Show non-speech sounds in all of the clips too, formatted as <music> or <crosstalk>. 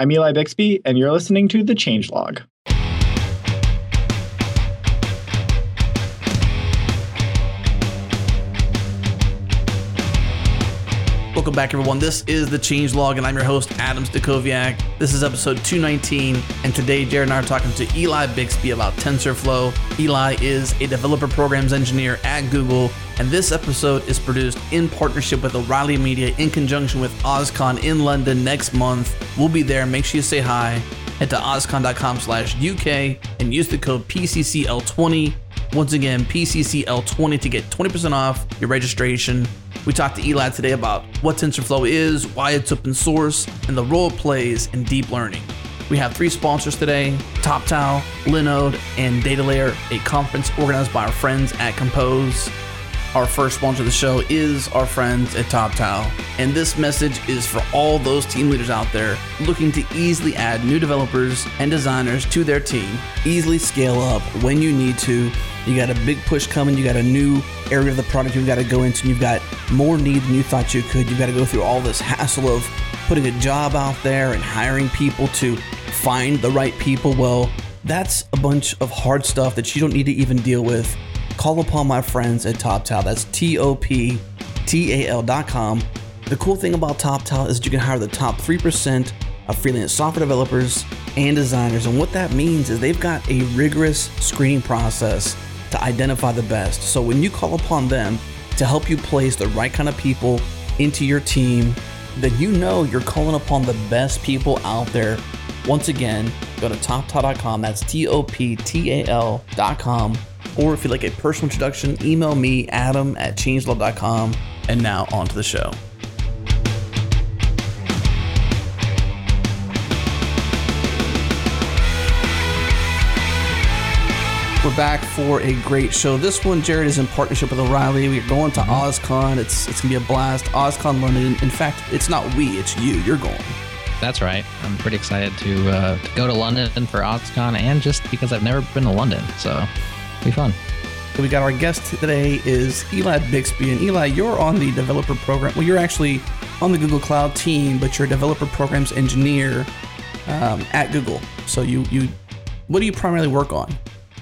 I'm Eli Bixby, and you're listening to The Changelog. Welcome back, everyone. This is the Change Log, and I'm your host, Adam Stacoviak. This is episode 219, and today Jared and I are talking to Eli Bixby about TensorFlow. Eli is a developer programs engineer at Google, and this episode is produced in partnership with O'Reilly Media in conjunction with OSCON in London next month. We'll be there. Make sure you say hi. Head to oscon.com slash UK and use the code PCCL20. Once again, PCCL20 to get 20% off your registration. We talked to Eli today about what TensorFlow is, why it's open source, and the role it plays in deep learning. We have three sponsors today TopTal, Linode, and DataLayer, a conference organized by our friends at Compose. Our first sponsor of the show is our friends at TopTal. And this message is for all those team leaders out there looking to easily add new developers and designers to their team, easily scale up when you need to. You got a big push coming, you got a new area of the product you've got to go into, and you've got more need than you thought you could. You've got to go through all this hassle of putting a job out there and hiring people to find the right people. Well, that's a bunch of hard stuff that you don't need to even deal with. Call upon my friends at TopTal. That's T O P T A L dot com. The cool thing about TopTal is you can hire the top 3% of freelance software developers and designers. And what that means is they've got a rigorous screening process to identify the best. So when you call upon them to help you place the right kind of people into your team, then you know you're calling upon the best people out there. Once again, go to toptal.com. That's T O P T A L.com. Or if you'd like a personal introduction, email me, adam at changelog.com. And now on to the show. We're back for a great show. This one, Jared, is in partnership with O'Reilly. We're going to OSCON. It's it's gonna be a blast. OSCON London. In fact, it's not we, it's you. You're going. That's right. I'm pretty excited to uh, to go to London for OSCON, and just because I've never been to London, so be fun. So we got our guest today is Eli Bixby, and Eli, you're on the developer program. Well, you're actually on the Google Cloud team, but you're a developer programs engineer um, at Google. So you you what do you primarily work on?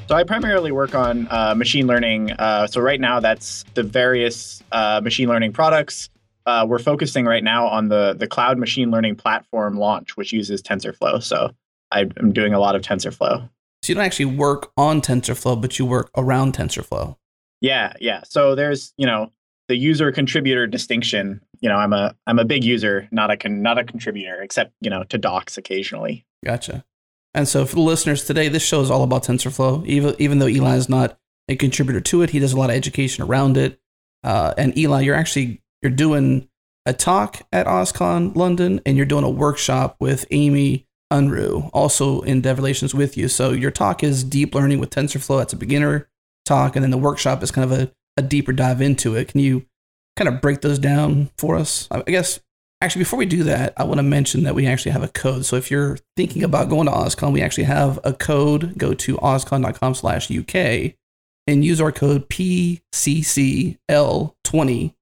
So I primarily work on uh, machine learning. Uh, so right now, that's the various uh, machine learning products. Uh, we're focusing right now on the the cloud machine learning platform launch, which uses TensorFlow. So I'm doing a lot of TensorFlow. So you don't actually work on TensorFlow, but you work around TensorFlow. Yeah, yeah. So there's you know the user contributor distinction. You know, I'm a I'm a big user, not a con, not a contributor, except you know to docs occasionally. Gotcha. And so for the listeners today, this show is all about TensorFlow. Even even though Eli is not a contributor to it, he does a lot of education around it. Uh, and Eli, you're actually you're doing a talk at OSCON London, and you're doing a workshop with Amy Unruh, also in Dev Relations with you. So your talk is deep learning with TensorFlow. That's a beginner talk, and then the workshop is kind of a, a deeper dive into it. Can you kind of break those down for us? I guess Actually, before we do that, I want to mention that we actually have a code. So if you're thinking about going to OSCON, we actually have a code. Go to oscon.com slash UK and use our code PCCL20 and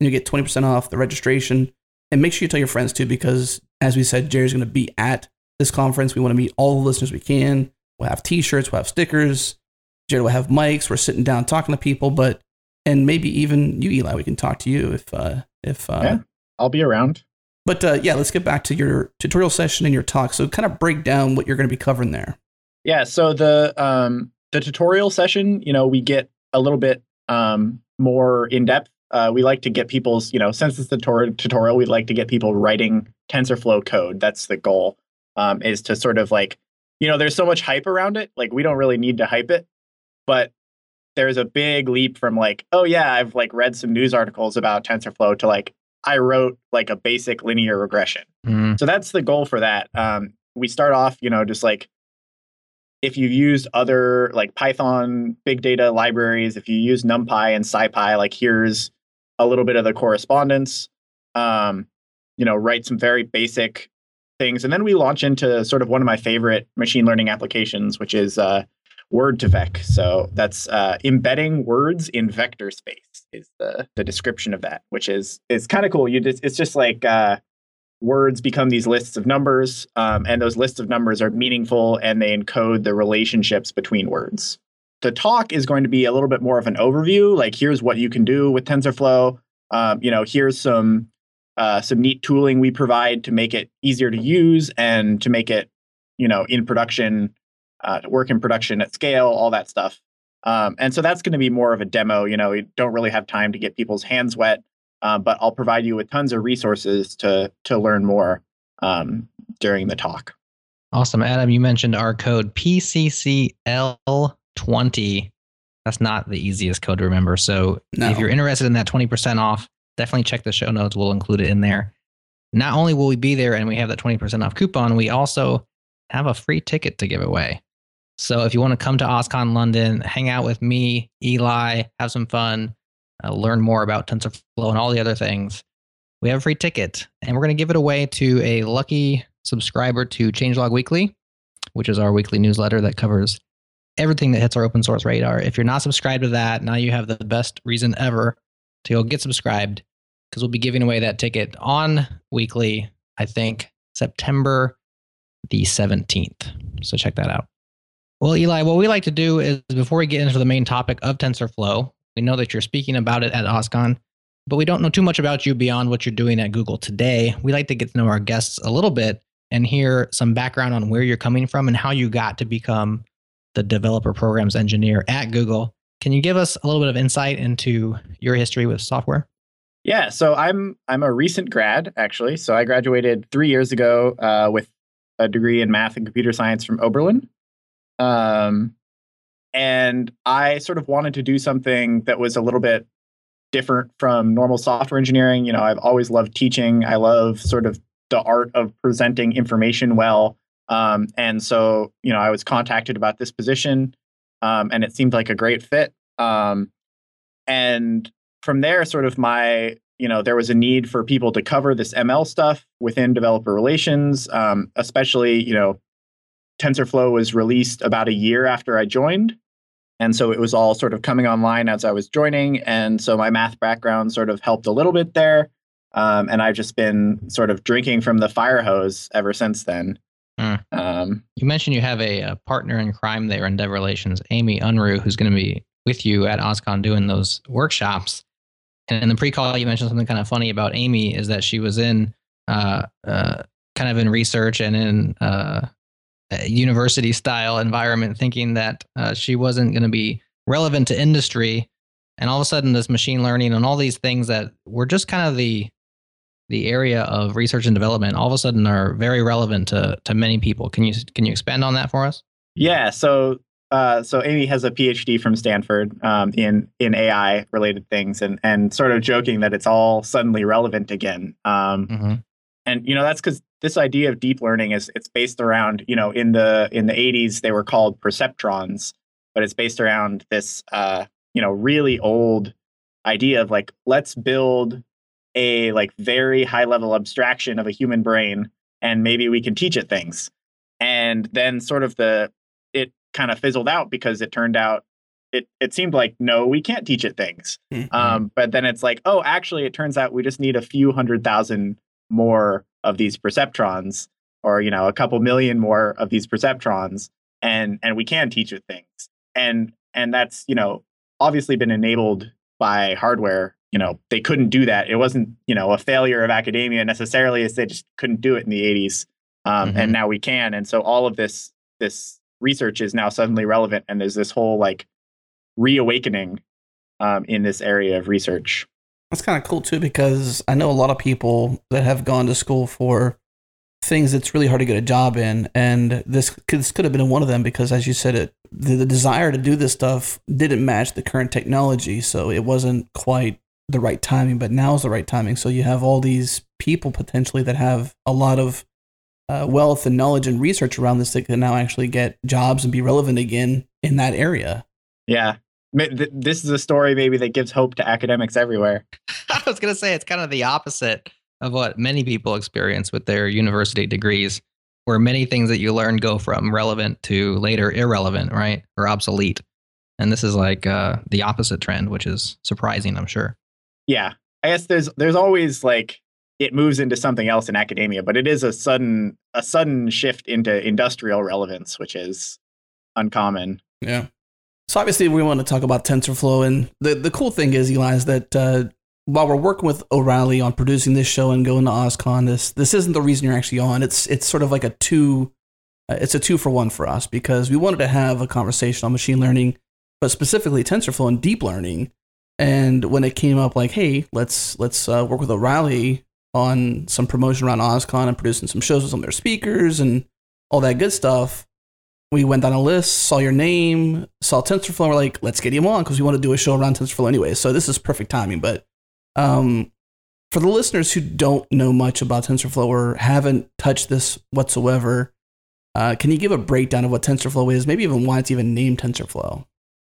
you get 20% off the registration. And make sure you tell your friends too, because as we said, Jerry's going to be at this conference. We want to meet all the listeners we can. We'll have t-shirts, we'll have stickers. Jerry will have mics. We're sitting down talking to people, but, and maybe even you, Eli, we can talk to you if, uh, if, uh, yeah I'll be around. But uh, yeah, let's get back to your tutorial session and your talk. So kind of break down what you're going to be covering there. Yeah. So the um, the tutorial session, you know, we get a little bit um, more in depth. Uh, we like to get people's, you know, since it's the tutorial, we'd like to get people writing TensorFlow code. That's the goal. Um, is to sort of like, you know, there's so much hype around it. Like we don't really need to hype it, but there's a big leap from like, oh yeah, I've like read some news articles about TensorFlow to like, I wrote like a basic linear regression. Mm. So that's the goal for that. Um, we start off, you know, just like if you've used other like Python big data libraries, if you use NumPy and SciPy, like here's a little bit of the correspondence. Um, you know, write some very basic things, and then we launch into sort of one of my favorite machine learning applications, which is uh, Word2Vec. So that's uh, embedding words in vector space is the the description of that, which is is kind of cool. You just it's just like uh, words become these lists of numbers, um, and those lists of numbers are meaningful and they encode the relationships between words. The talk is going to be a little bit more of an overview, like here's what you can do with TensorFlow. Um, you know, here's some uh, some neat tooling we provide to make it easier to use and to make it, you know, in production, uh, to work in production at scale, all that stuff. Um, and so that's going to be more of a demo. You know, we don't really have time to get people's hands wet, uh, but I'll provide you with tons of resources to to learn more um, during the talk. Awesome, Adam. You mentioned our code PCCL20. That's not the easiest code to remember. So No. if you're interested in that 20% off, definitely check the show notes. We'll include it in there. Not only will we be there and we have that 20% off coupon, we also have a free ticket to give away. So if you want to come to OSCON London, hang out with me, Eli, have some fun, uh, learn more about TensorFlow and all the other things, we have a free ticket. And we're going to give it away to a lucky subscriber to Changelog Weekly, which is our weekly newsletter that covers everything that hits our open source radar. If you're not subscribed to that, now you have the best reason ever to go get subscribed because we'll be giving away that ticket on weekly, I think September the 17th. So check that out. Well, Eli, what we like to do is before we get into the main topic of TensorFlow, we know that you're speaking about it at OSCON, but we don't know too much about you beyond what you're doing at Google today. We like to get to know our guests a little bit and hear some background on where you're coming from and how you got to become the developer programs engineer at Google. Can you give us a little bit of insight into your history with software? Yeah, so I'm I'm a recent grad actually. So I graduated three years ago uh, with a degree in math and computer science from Oberlin, um, and I sort of wanted to do something that was a little bit different from normal software engineering. You know, I've always loved teaching. I love sort of the art of presenting information well, um, and so you know I was contacted about this position, um, and it seemed like a great fit. Um, and from there, sort of my, you know, there was a need for people to cover this ML stuff within developer relations, um, especially, you know, TensorFlow was released about a year after I joined. And so it was all sort of coming online as I was joining. And so my math background sort of helped a little bit there. Um, and I've just been sort of drinking from the fire hose ever since then. Hmm. Um, You mentioned you have a, a partner in crime there in Dev Relations, Amy Unruh, who's going to be with you at OSCON doing those workshops. And in the pre-call, you mentioned something kind of funny about Amy is that she was in uh, uh, kind of in research and in uh, a university style environment, thinking that uh, she wasn't going to be relevant to industry. And all of a sudden, this machine learning and all these things that were just kind of the the area of research and development all of a sudden are very relevant to to many people. Can you can you expand on that for us? Yeah, so uh, so Amy has a PhD from Stanford um, in in AI related things, and and sort of joking that it's all suddenly relevant again. Um, Mm-hmm. and you know that's because this idea of deep learning is it's based around you know in the in the 80s they were called perceptrons, but it's based around this uh, you know really old idea of like let's build a like very high level abstraction of a human brain and maybe we can teach it things. And then sort of the it kind of fizzled out because it turned out it it seemed like no we can't teach it things. Um, but then it's like oh actually it turns out we just need a few hundred thousand more of these perceptrons or you know a couple million more of these perceptrons and and we can teach it things. And and that's you know obviously been enabled by hardware you know they couldn't do that. It wasn't you know a failure of academia necessarily as they just couldn't do it in the 80s um, Mhm. and now we can. And so all of this this research is now suddenly relevant and there's this whole like reawakening um, in this area of research. That's kind of cool too because I know a lot of people that have gone to school for things that's really hard to get a job in, and this could, this could have been one of them because, as you said, it the, the desire to do this stuff didn't match the current technology, so it wasn't quite the right timing. But now is the right timing, so you have all these people potentially that have a lot of uh, wealth and knowledge and research around this that can now actually get jobs and be relevant again in that area. yeah this is a story maybe that gives hope to academics everywhere <laughs> I was going to say it's kind of the opposite of what many people experience with their university degrees, where many things that you learn go from relevant to later irrelevant, right? Or obsolete. And this is like uh, the opposite trend, which is surprising, I'm sure. Yeah i guess there's there's always like it moves into something else in academia. But it is a sudden a sudden shift into industrial relevance, which is uncommon. Yeah. So obviously we want to talk about TensorFlow, and the the cool thing is, Eli, is that uh, while we're working with O'Reilly on producing this show and going to OSCON, this this isn't the reason you're actually on. It's it's sort of like a two, uh, it's a two for one for us because we wanted to have a conversation on machine learning, but specifically TensorFlow and deep learning. And when it came up, like, hey, let's let's uh, work with O'Reilly on some promotion around OSCON and producing some shows with some of their speakers and all that good stuff we went down a list, saw your name, saw TensorFlow, and we're like, let's get him on because we want to do a show around TensorFlow anyway. So this is perfect timing. But um, for the listeners who don't know much about TensorFlow or haven't touched this whatsoever, uh, can you give a breakdown of what TensorFlow is? Maybe even why it's even named TensorFlow.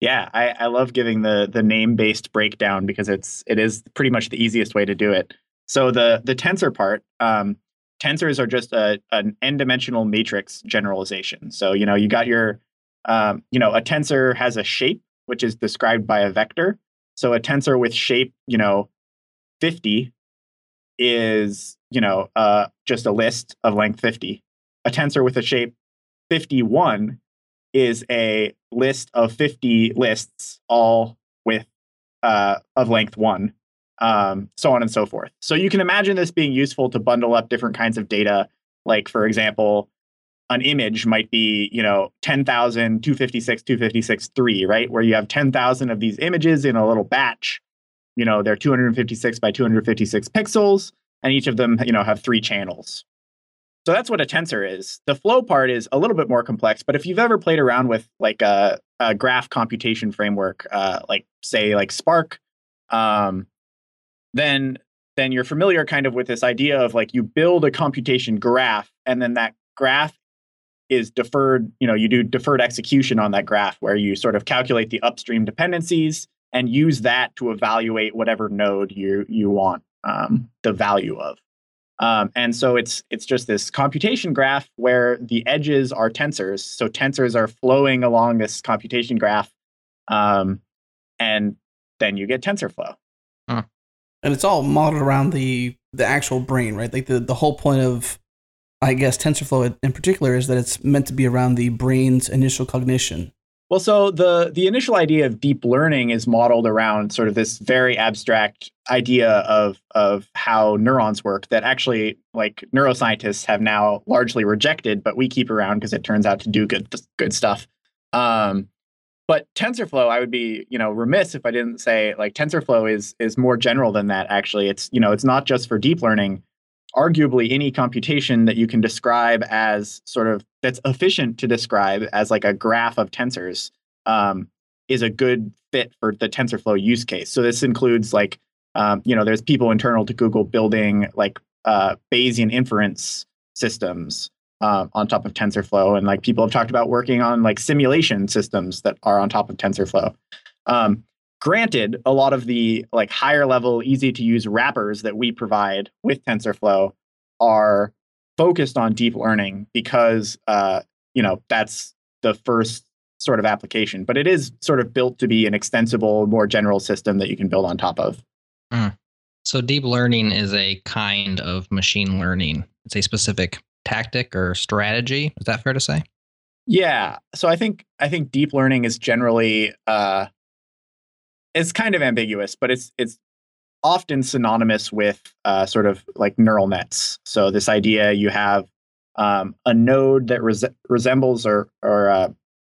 Yeah, I, I love giving the the name based breakdown because it's it is pretty much the easiest way to do it. So the the tensor part, um, tensors are just a, an n-dimensional matrix generalization. So you know you got your um, you know a tensor has a shape which is described by a vector. So a tensor with shape you know 50 is you know uh, just a list of length 50. A tensor with a shape 51 is a list of 50 lists all with uh, of length one um, so on and so forth. So you can imagine this being useful to bundle up different kinds of data. Like, for example, an image might be, you know, 10,000, 256, 256, 3, right? Where you have 10,000 of these images in a little batch. You know, they're 256 by 256 pixels, and each of them, you know, have three channels. So that's what a tensor is. The flow part is a little bit more complex, but if you've ever played around with like a, a graph computation framework, uh, like say like Spark, um, then then you're familiar kind of with this idea of like you build a computation graph and then that graph is deferred you know you do deferred execution on that graph where you sort of calculate the upstream dependencies and use that to evaluate whatever node you you want um, the value of um, and so it's it's just this computation graph where the edges are tensors so tensors are flowing along this computation graph um, and then you get tensorflow huh and it's all modeled around the the actual brain, right? Like the the whole point of I guess TensorFlow in particular is that it's meant to be around the brain's initial cognition. Well, so the the initial idea of deep learning is modeled around sort of this very abstract idea of of how neurons work that actually like neuroscientists have now largely rejected, but we keep around because it turns out to do good good stuff. Um, but TensorFlow, I would be, you know, remiss if I didn't say like TensorFlow is is more general than that. Actually, it's you know, it's not just for deep learning. Arguably, any computation that you can describe as sort of that's efficient to describe as like a graph of tensors um, is a good fit for the TensorFlow use case. So this includes like, um, you know, there's people internal to Google building like uh, Bayesian inference systems uh, on top of TensorFlow, and like people have talked about working on like simulation systems that are on top of TensorFlow. Um, granted, a lot of the like higher level, easy to use wrappers that we provide with TensorFlow are focused on deep learning because uh, you know that's the first sort of application, but it is sort of built to be an extensible, more general system that you can build on top of. Mm. So deep learning is a kind of machine learning. It's a specific tactic or strategy. Is that fair to say? Yeah. So I think I think deep learning is generally uh, it's kind of ambiguous, but it's it's often synonymous with uh, sort of like neural nets. So this idea you have um, a node that res- resembles or or uh,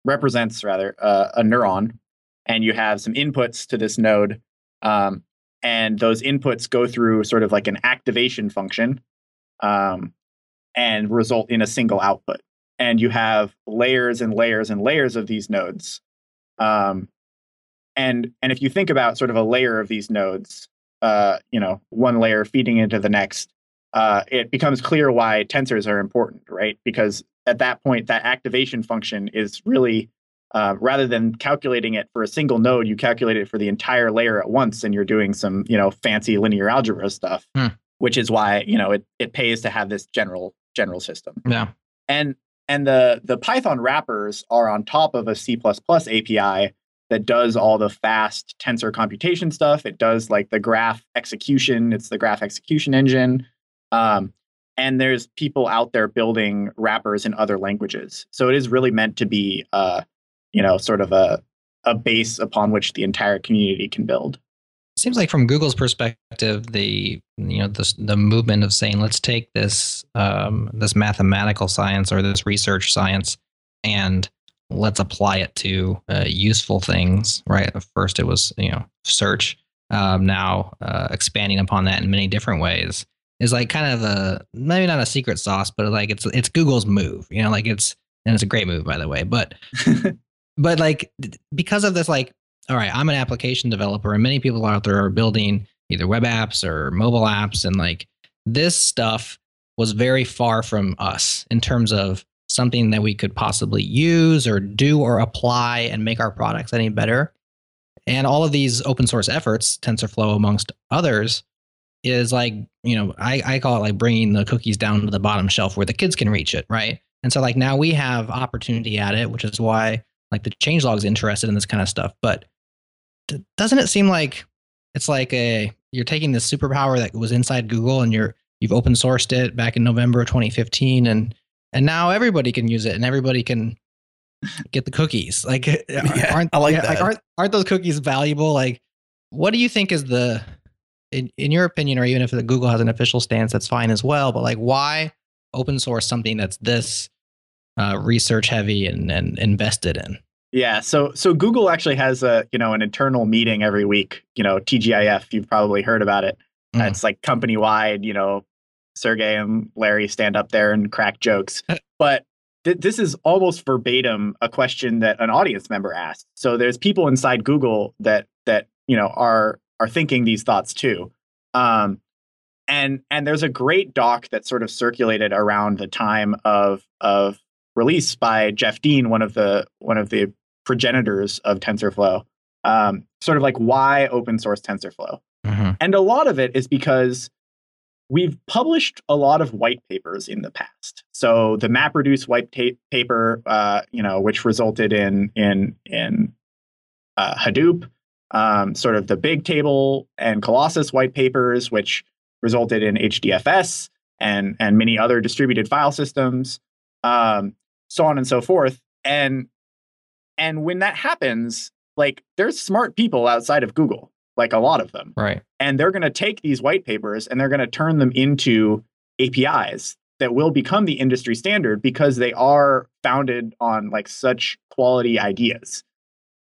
represents rather uh, a neuron, and you have some inputs to this node, um, and those inputs go through sort of like an activation function. Um, and result in a single output. And you have layers and layers and layers of these nodes. Um, and and if you think about sort of a layer of these nodes, uh, you know, one layer feeding into the next, uh, it becomes clear why tensors are important, right? Because at that point, that activation function is really uh, rather than calculating it for a single node, you calculate it for the entire layer at once, and you're doing some, you know, fancy linear algebra stuff. Hmm. Which is why you know it it pays to have this general general system. Yeah. And and the the Python wrappers are on top of a C++ API that does all the fast tensor computation stuff. It does like the graph execution. It's the graph execution engine. Um, and there's people out there building wrappers in other languages. So it is really meant to be, uh, you know, sort of a a base upon which the entire community can build. Seems like from Google's perspective, the you know the the movement of saying let's take this um, this mathematical science or this research science and let's apply it to uh, useful things. Right. First, it was you know search. Um, now uh, expanding upon that in many different ways is like kind of a maybe not a secret sauce, but like it's it's Google's move. You know, like it's and it's a great move by the way. But <laughs> but like because of this, like all right, I'm an application developer, and many people out there are building either web apps or mobile apps, and like this stuff was very far from us in terms of something that we could possibly use or do or apply and make our products any better. And all of these open source efforts, TensorFlow amongst others, is like, you know, I, I call it like bringing the cookies down to the bottom shelf where the kids can reach it, right? And so like now we have opportunity at it, which is why like the changelog is interested in this kind of stuff. But doesn't it seem like it's like a you're taking this superpower that was inside Google and you're you've open sourced it back in November of 2015 and and now everybody can use it and everybody can get the cookies. Like <laughs> Yeah, aren't I like yeah, that. aren't aren't those cookies valuable? Like what do you think is the in, in your opinion, or even if the Google has an official stance, that's fine as well. But like, why open source something that's this uh, research heavy and, and invested in? Yeah, so so Google actually has a you know an internal meeting every week. You know TGIF, you've probably heard about it. Mm. It's like company wide. You know, Sergey and Larry stand up there and crack jokes. but th- this is almost verbatim a question that an audience member asked. So there's people inside Google that that you know are are thinking these thoughts too. Um, and and there's a great doc that sort of circulated around the time of of release by Jeff Dean, one of the one of the progenitors of TensorFlow. Um, sort of like why open source TensorFlow, Mhm. and a lot of it is because we've published a lot of white papers in the past. So the MapReduce white paper, uh, you know, which resulted in in in uh, Hadoop, um, sort of the Big Table and Colossus white papers, which resulted in HDFS and and many other distributed file systems, um, so on and so forth. And and when that happens, like there's smart people outside of Google, like a lot of them Right. and they're going to take these white papers and they're going to turn them into APIs that will become the industry standard because they are founded on like such quality ideas.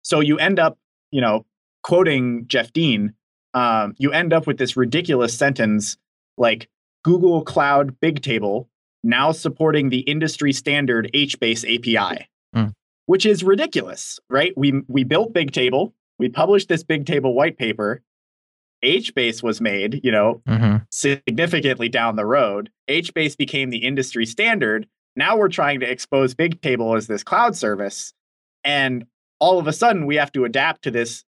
So you end up, you know, quoting Jeff Dean, um, you end up with this ridiculous sentence like Google Cloud Bigtable now supporting the industry standard HBase API, Mm. which is ridiculous, right? We we built Bigtable, we published this Bigtable white paper, HBase was made, you know, hmm significantly down the road. HBase became the industry standard. Now we're trying to expose Bigtable as this cloud service. And all of a sudden we have to adapt to this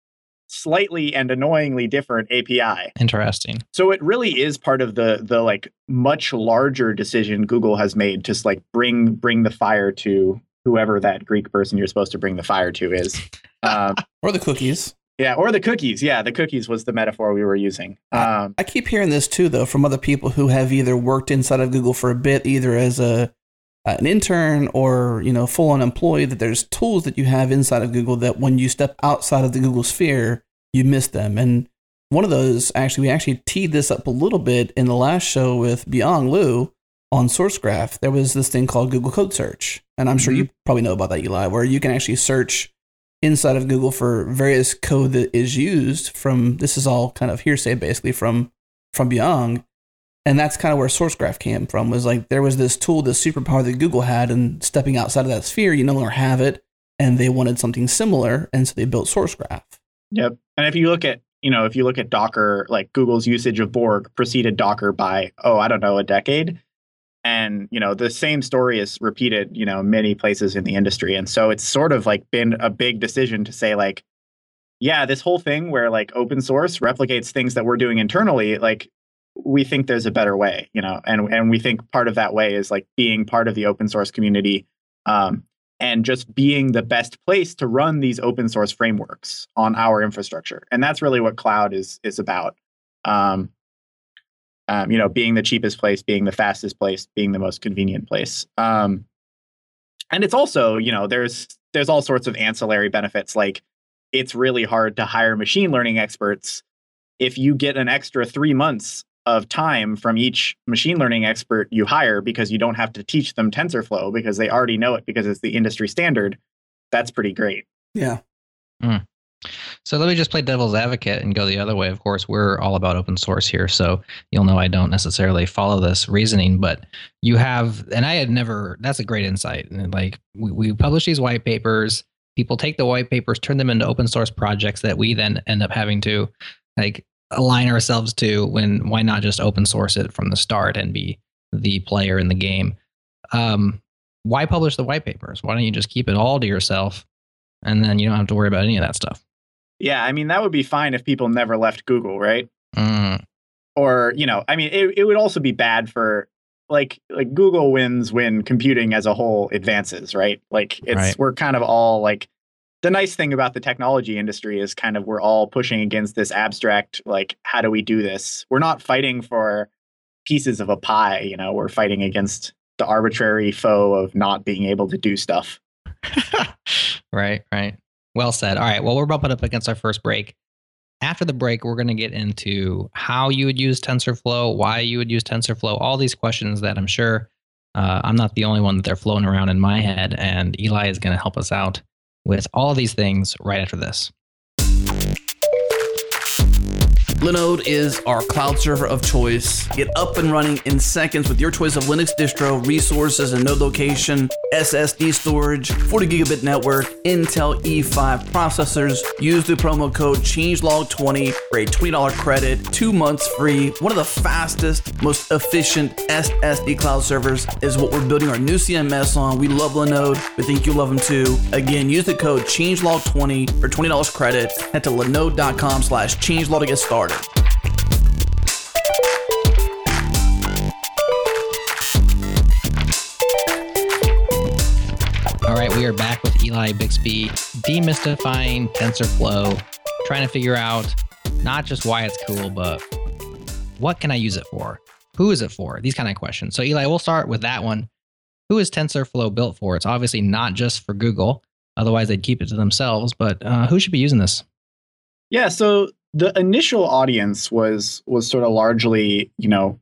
slightly and annoyingly different API. Interesting. So it really is part of the the like much larger decision Google has made to like bring bring the fire to whoever that Greek person you're supposed to bring the fire to is. Um, <laughs> or the cookies. yeah, or the cookies. Yeah, the cookies was the metaphor we were using. Um, I keep hearing this too, though, from other people who have either worked inside of Google for a bit, either as a an intern or you know full on employee. That there's tools that you have inside of Google that when you step outside of the Google sphere, you miss them. And one of those, actually, we actually teed this up a little bit in the last show with Beyang Liu on SourceGraph. There was this thing called Google Code Search, and I'm sure you probably know about that, Eli, where you can actually search inside of Google for various code that is used from this is all kind of hearsay basically from from Beyang. And that's kind of where SourceGraph came from was like there was this tool, this superpower that Google had, and stepping outside of that sphere, you no longer have it. And they wanted something similar, and so they built SourceGraph. Yep. And if you look at, you know, if you look at Docker, like Google's usage of Borg preceded Docker by, oh, I don't know, a decade. And, you know, the same story is repeated, you know, many places in the industry. And so it's sort of like been a big decision to say, like, yeah, this whole thing where like open source replicates things that we're doing internally, like we think there's a better way, you know, and and we think part of that way is like being part of the open source community um, and just being the best place to run these open source frameworks on our infrastructure. And that's really what cloud is is about. Um, Um, you know, being the cheapest place, being the fastest place, being the most convenient place. Um, and it's also, you know, there's there's all sorts of ancillary benefits. Like it's really hard to hire machine learning experts if you get an extra three months of time from each machine learning expert you hire because you don't have to teach them TensorFlow because they already know it because it's the industry standard. That's pretty great. Yeah. Mm. So let me just play devil's advocate and go the other way. Of course, we're all about open source here, so you'll know I don't necessarily follow this reasoning, but you have, and I had never. That's a great insight. And like we, we publish these white papers, people take the white papers, turn them into open source projects that we then end up having to like align ourselves to. When why not just open source it from the start and be the player in the game? Um, why publish the white papers? Why don't you just keep it all to yourself, and then you don't have to worry about any of that stuff? Yeah, I mean that would be fine if people never left Google, right? Mm. Or you know, I mean, it, it would also be bad for like like Google wins when computing as a whole advances, right? Like it's Right. we're kind of all like the nice thing about the technology industry is kind of we're all pushing against this abstract like how do we do this? We're not fighting for pieces of a pie, you know, we're fighting against the arbitrary foe of not being able to do stuff. <laughs> right, right. Well said. All right. Well, we're bumping up against our first break. After the break, we're going to get into how you would use TensorFlow, why you would use TensorFlow, all these questions that I'm sure uh, I'm not the only one that they're floating around in my head. And Eli is going to help us out with all these things right after this. Linode is our cloud server of choice. Get up and running in seconds with your choice of Linux distro, resources, and node location, SSD storage, 40 gigabit network, Intel E5 processors. Use the promo code ChangeLog20 for a $20 credit, two months free. One of the fastest, most efficient SSD cloud servers is what we're building our new CMS on. We love Linode. We think you'll love them too. Again, use the code ChangeLog20 for $20 credit. Head to linode.com slash changelog to get started. All right, we are back with Eli Bixby, demystifying TensorFlow, trying to figure out not just why it's cool, but what can I use it for? Who is it for? These kind of questions. So, Eli, we'll start with that one. Who is TensorFlow built for? It's obviously not just for Google, otherwise, they'd keep it to themselves, but uh, who should be using this? Yeah, so the initial audience was was sort of largely, you know,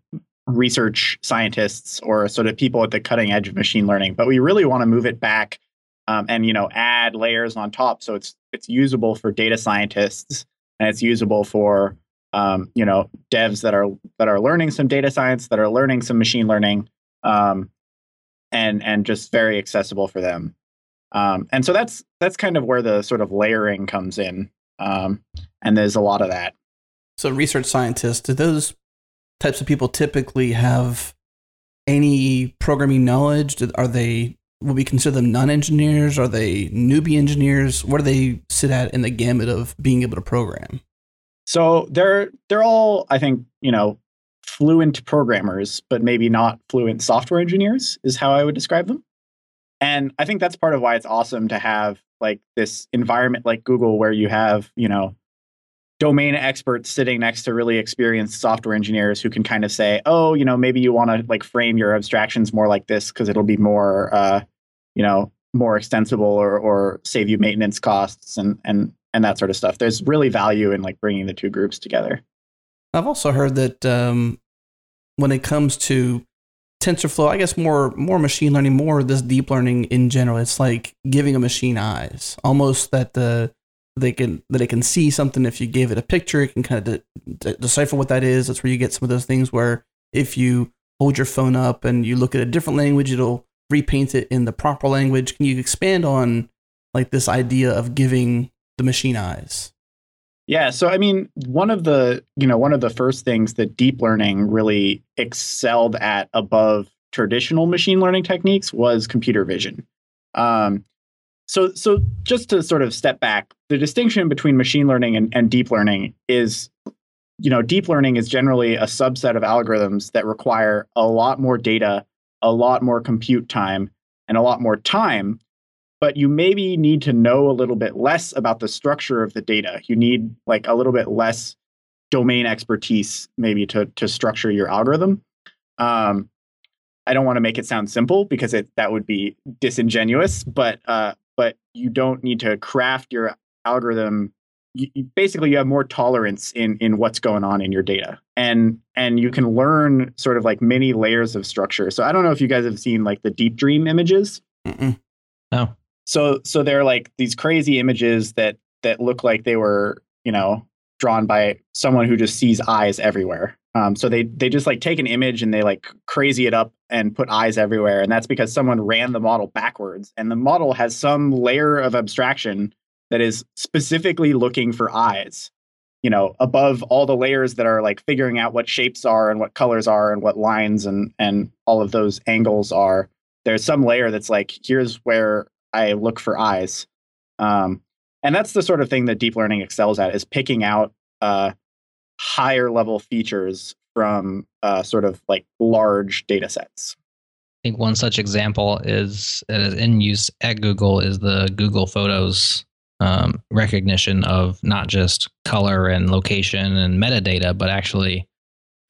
research scientists or sort of people at the cutting edge of machine learning, but we really want to move it back um, and you know add layers on top. So it's it's usable for data scientists and it's usable for um, you know devs that are that are learning some data science that are learning some machine learning um, and and just very accessible for them. Um, and so that's that's kind of where the sort of layering comes in um, and there's a lot of that So, research scientists, do those types of people typically have any programming knowledge? Are they, would we consider them non engineers? Are they newbie engineers? Where do they sit at in the gamut of being able to program? So they're they're all I think you know fluent programmers, but maybe not fluent software engineers is how I would describe them. And I think that's part of why it's awesome to have like this environment like Google where you have you know domain experts sitting next to really experienced software engineers who can kind of say, oh, you know, maybe you want to like frame your abstractions more like this because it'll be more, uh, you know, more extensible or or save you maintenance costs and and and that sort of stuff. There's really value in like bringing the two groups together. I've also heard that um, when it comes to TensorFlow, I guess more more machine learning, more this deep learning in general, it's like giving a machine eyes, almost that the they can that it can see something. If you gave it a picture, it can kind of de- de- decipher what that is. That's where you get some of those things where if you hold your phone up and you look at a different language, it'll repaint it in the proper language. Can you expand on like this idea of giving the machine eyes? Yeah, so I mean, one of the you know one of the first things that deep learning really excelled at above traditional machine learning techniques was computer vision. Um, so so just to sort of step back, the distinction between machine learning and, and deep learning is, you know, deep learning is generally a subset of algorithms that require a lot more data, a lot more compute time, and a lot more time but you maybe need to know a little bit less about the structure of the data. You need like a little bit less domain expertise maybe to to structure your algorithm. Um, I don't want to make it sound simple because it that would be disingenuous, but uh, but you don't need to craft your algorithm. You, you, basically, you have more tolerance in in what's going on in your data, and and you can learn sort of like many layers of structure. So I don't know if you guys have seen like the Deep Dream images. Mm-mm. No. So so they're like these crazy images that that look like they were you know drawn by someone who just sees eyes everywhere. Um, so they they just like take an image and they like crazy it up and put eyes everywhere, and that's because someone ran the model backwards, and the model has some layer of abstraction that is specifically looking for eyes. You know, above all the layers that are like figuring out what shapes are and what colors are and what lines and and all of those angles are. There's some layer that's like here's where I look for eyes. Um, and that's the sort of thing that deep learning excels at is picking out uh, higher level features from uh, sort of like large data sets. I think one such example is uh, in use at Google is the Google Photos um, recognition of not just color and location and metadata, but actually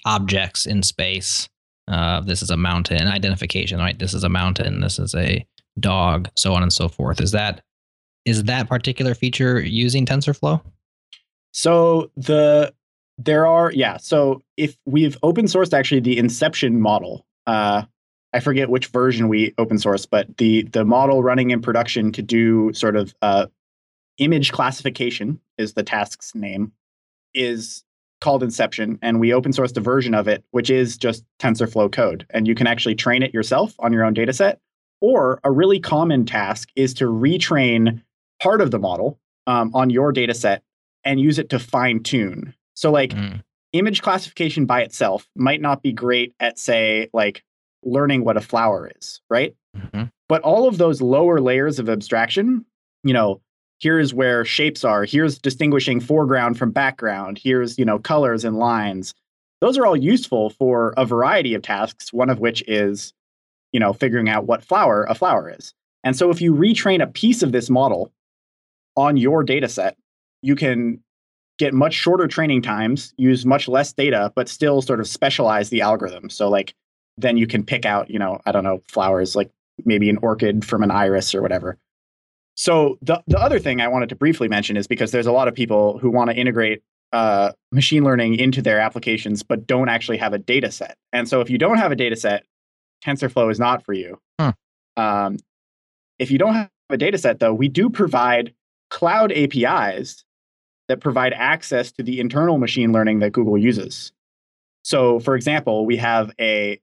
objects in space. Uh, this is a mountain identification, right? This is a mountain. This is a dog, so on and so forth. Is that is that particular feature using TensorFlow? So the there are yeah. So if we've open sourced actually the Inception model, uh, I forget which version we open source, but the the model running in production to do sort of uh, image classification is the task's name is called Inception, and we open sourced a version of it, which is just TensorFlow code, and you can actually train it yourself on your own data set. Or a really common task is to retrain part of the model um, on your data set and use it to fine tune. So, like, mm. image classification by itself might not be great at, say, like learning what a flower is, right? Mm-hmm. But all of those lower layers of abstraction, you know, here's where shapes are, here's distinguishing foreground from background, here's, you know, colors and lines. Those are all useful for a variety of tasks, one of which is, you know, figuring out what flower a flower is. And so if you retrain a piece of this model on your data set, you can get much shorter training times, use much less data, but still sort of specialize the algorithm. So like then you can pick out, you know, I don't know, flowers like maybe an orchid from an iris or whatever. So the the other thing I wanted to briefly mention is because there's a lot of people who want to integrate uh, machine learning into their applications, but don't actually have a data set. And so if you don't have a data set, TensorFlow is not for you. Huh. Um, if you don't have a data set, though, we do provide cloud APIs that provide access to the internal machine learning that Google uses. So, for example, we have a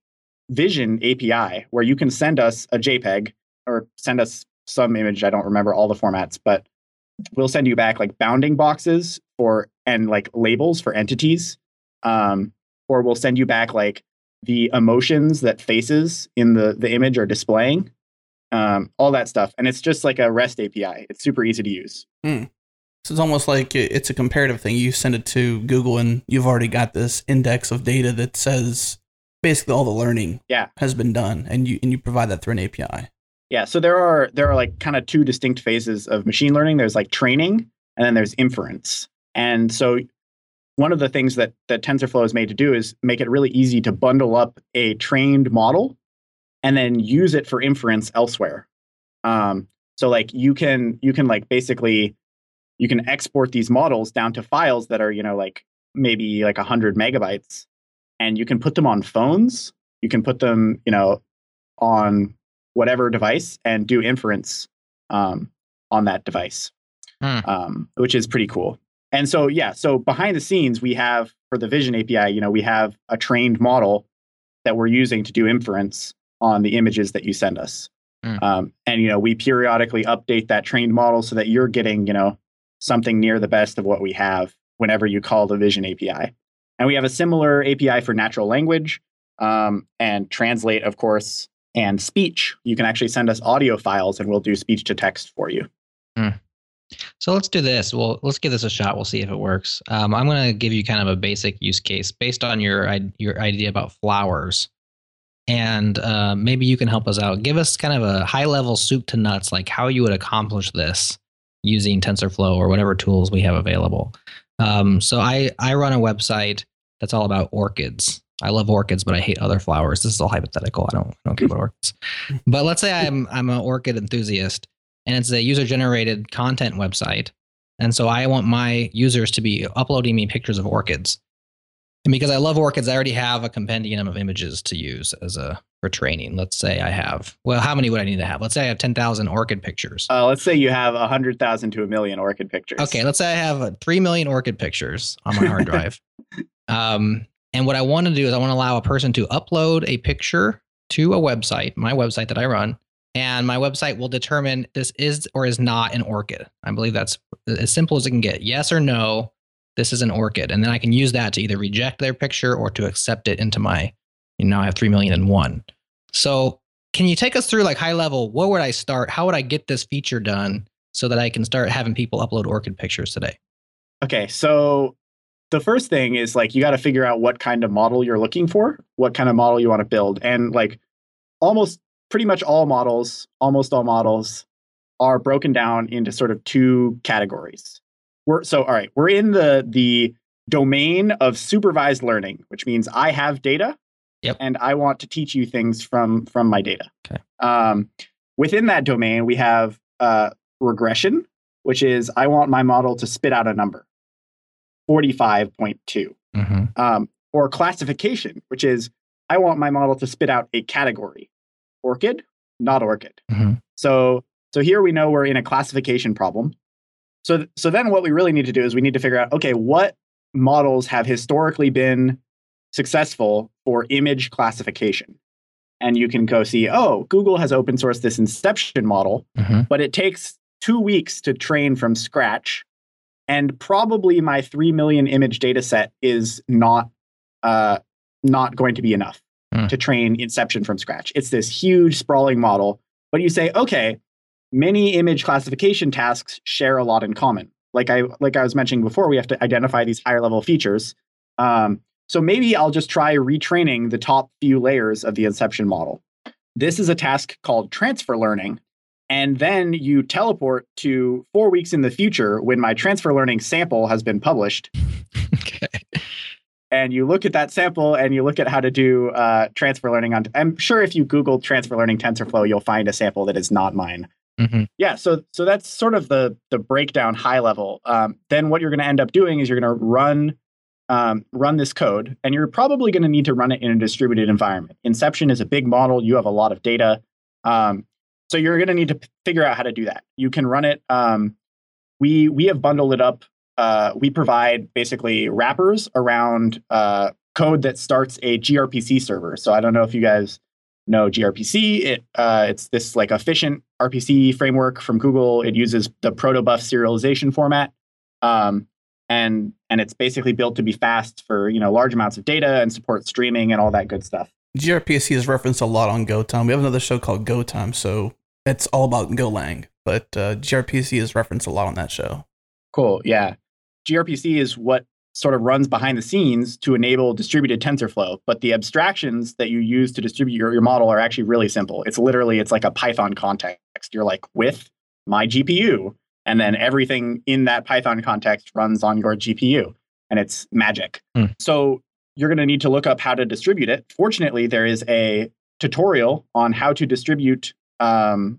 Vision API where you can send us a JPEG or send us some image. I don't remember all the formats, but we'll send you back like bounding boxes for and like labels for entities. Um, or we'll send you back like the emotions that faces in the the image are displaying um, all that stuff. And it's just like a REST API. It's super easy to use. Hmm. So it's almost like it's a comparative thing. You send it to Google, and you've already got this index of data that says basically all the learning yeah. has been done, and you and you provide that through an API. Yeah. So there are there are like kind of two distinct phases of machine learning. There's like training, and then there's inference. And so one of the things that that TensorFlow is made to do is make it really easy to bundle up a trained model and then use it for inference elsewhere. Um, so like you can you can like basically you can export these models down to files that are you know like maybe like 100 megabytes and you can put them on phones you can put them you know on whatever device and do inference um, on that device hmm. um, which is pretty cool and so yeah so behind the scenes we have for the vision api you know we have a trained model that we're using to do inference on the images that you send us. Mm. Um, and you know, we periodically update that trained model so that you're getting, you know, something near the best of what we have whenever you call the Vision API. And we have a similar API for natural language um, and translate, of course, and speech. You can actually send us audio files and we'll do speech to text for you. Mm. So let's do this. Well, let's give this a shot. We'll see if it works. Um, I'm going to give you kind of a basic use case based on your your idea about flowers and uh, maybe you can help us out. Give us kind of a high level soup to nuts, like how you would accomplish this using TensorFlow or whatever tools we have available. Um, so I I run a website that's all about orchids. I love orchids, but I hate other flowers. This is all hypothetical. I don't I don't care about orchids. But let's say I'm I'm an orchid enthusiast, and it's a user generated content website, and so I want my users to be uploading me pictures of orchids. And because I love orchids, I already have a compendium of images to use as a for training. Let's say I have well, how many would I need to have? Let's say I have ten thousand orchid pictures. Uh, let's say you have a hundred thousand to a million orchid pictures. Okay, let's say I have three million orchid pictures on my hard drive. <laughs> Um, and what I want to do is I want to allow a person to upload a picture to a website, my website that I run, and my website will determine this is or is not an orchid. I believe that's as simple as it can get. Yes or no, this is an orchid. And then I can use that to either reject their picture or to accept it into my, you know, I have 3 million and one. So can you take us through like high level? Where would I start? How would I get this feature done so that I can start having people upload orchid pictures today? Okay, so the first thing is like you got to figure out what kind of model you're looking for, what kind of model you want to build. And like almost pretty much all models, almost all models are broken down into sort of two categories. We're so all right, we're in the the domain of supervised learning, which means I have data Yep. and I want to teach you things from from my data. Okay. Um, within that domain, we have uh, regression, which is I want my model to spit out a number, forty-five point two Mm-hmm. um, or classification, which is I want my model to spit out a category, orchid, not orchid. Mhm. So so here we know we're in a classification problem. So th- so then what we really need to do is we need to figure out okay what models have historically been successful for image classification. And you can go see, oh, Google has open sourced this inception model Mm-hmm. but it takes two weeks to train from scratch. And probably my 3 million image data set is not, uh, not going to be enough Hmm. to train Inception from scratch. It's this huge sprawling model. But you say, okay, many image classification tasks share a lot in common. Like I, like I was mentioning before, we have to identify these higher level features. Um, so maybe I'll just try retraining the top few layers of the Inception model. This is a task called transfer learning, and then you teleport to four weeks in the future when my transfer learning sample has been published. <laughs> and you look at that sample and you look at how to do uh, transfer learning on i'm sure if you google transfer learning tensorflow you'll find a sample that is not mine. Mm-hmm. yeah so so that's sort of the the breakdown high level. Um, then what you're going to end up doing is you're going to run um, run this code and you're probably going to need to run it in a distributed environment. Inception is a big model. You have a lot of data. Um, so you're going to need to p- figure out how to do that. You can run it um, we we have bundled it up uh, we provide basically wrappers around uh, code that starts a grpc server so i don't know if you guys know grpc it uh, it's this like efficient rpc framework from google it uses the protobuf serialization format um, and and it's basically built to be fast for you know large amounts of data and support streaming and all that good stuff gRPC is referenced a lot on GoTime. We have another show called GoTime, so it's all about Golang. But uh, gRPC is referenced a lot on that show. Cool. Yeah. gRPC is what sort of runs behind the scenes to enable distributed TensorFlow, but the abstractions that you use to distribute your, your model are actually really simple. It's literally it's like a Python context. You're like with my GPU, and then everything in that Python context runs on your GPU, and it's magic. Hmm. So you're going to need to look up how to distribute it. Fortunately, there is a tutorial on how to distribute um,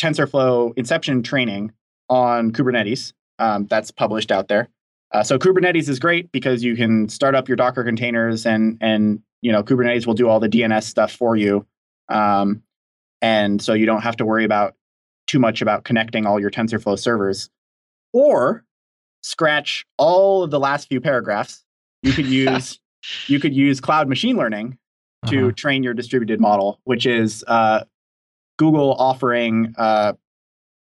TensorFlow Inception training on Kubernetes um, that's published out there. Uh, so Kubernetes is great because you can start up your Docker containers and and you know Kubernetes will do all the DNS stuff for you, um, and so you don't have to worry about too much about connecting all your TensorFlow servers. Or scratch all of the last few paragraphs. You could <laughs> use you could use cloud machine learning to Uh-huh. train your distributed model, which is uh, Google offering uh,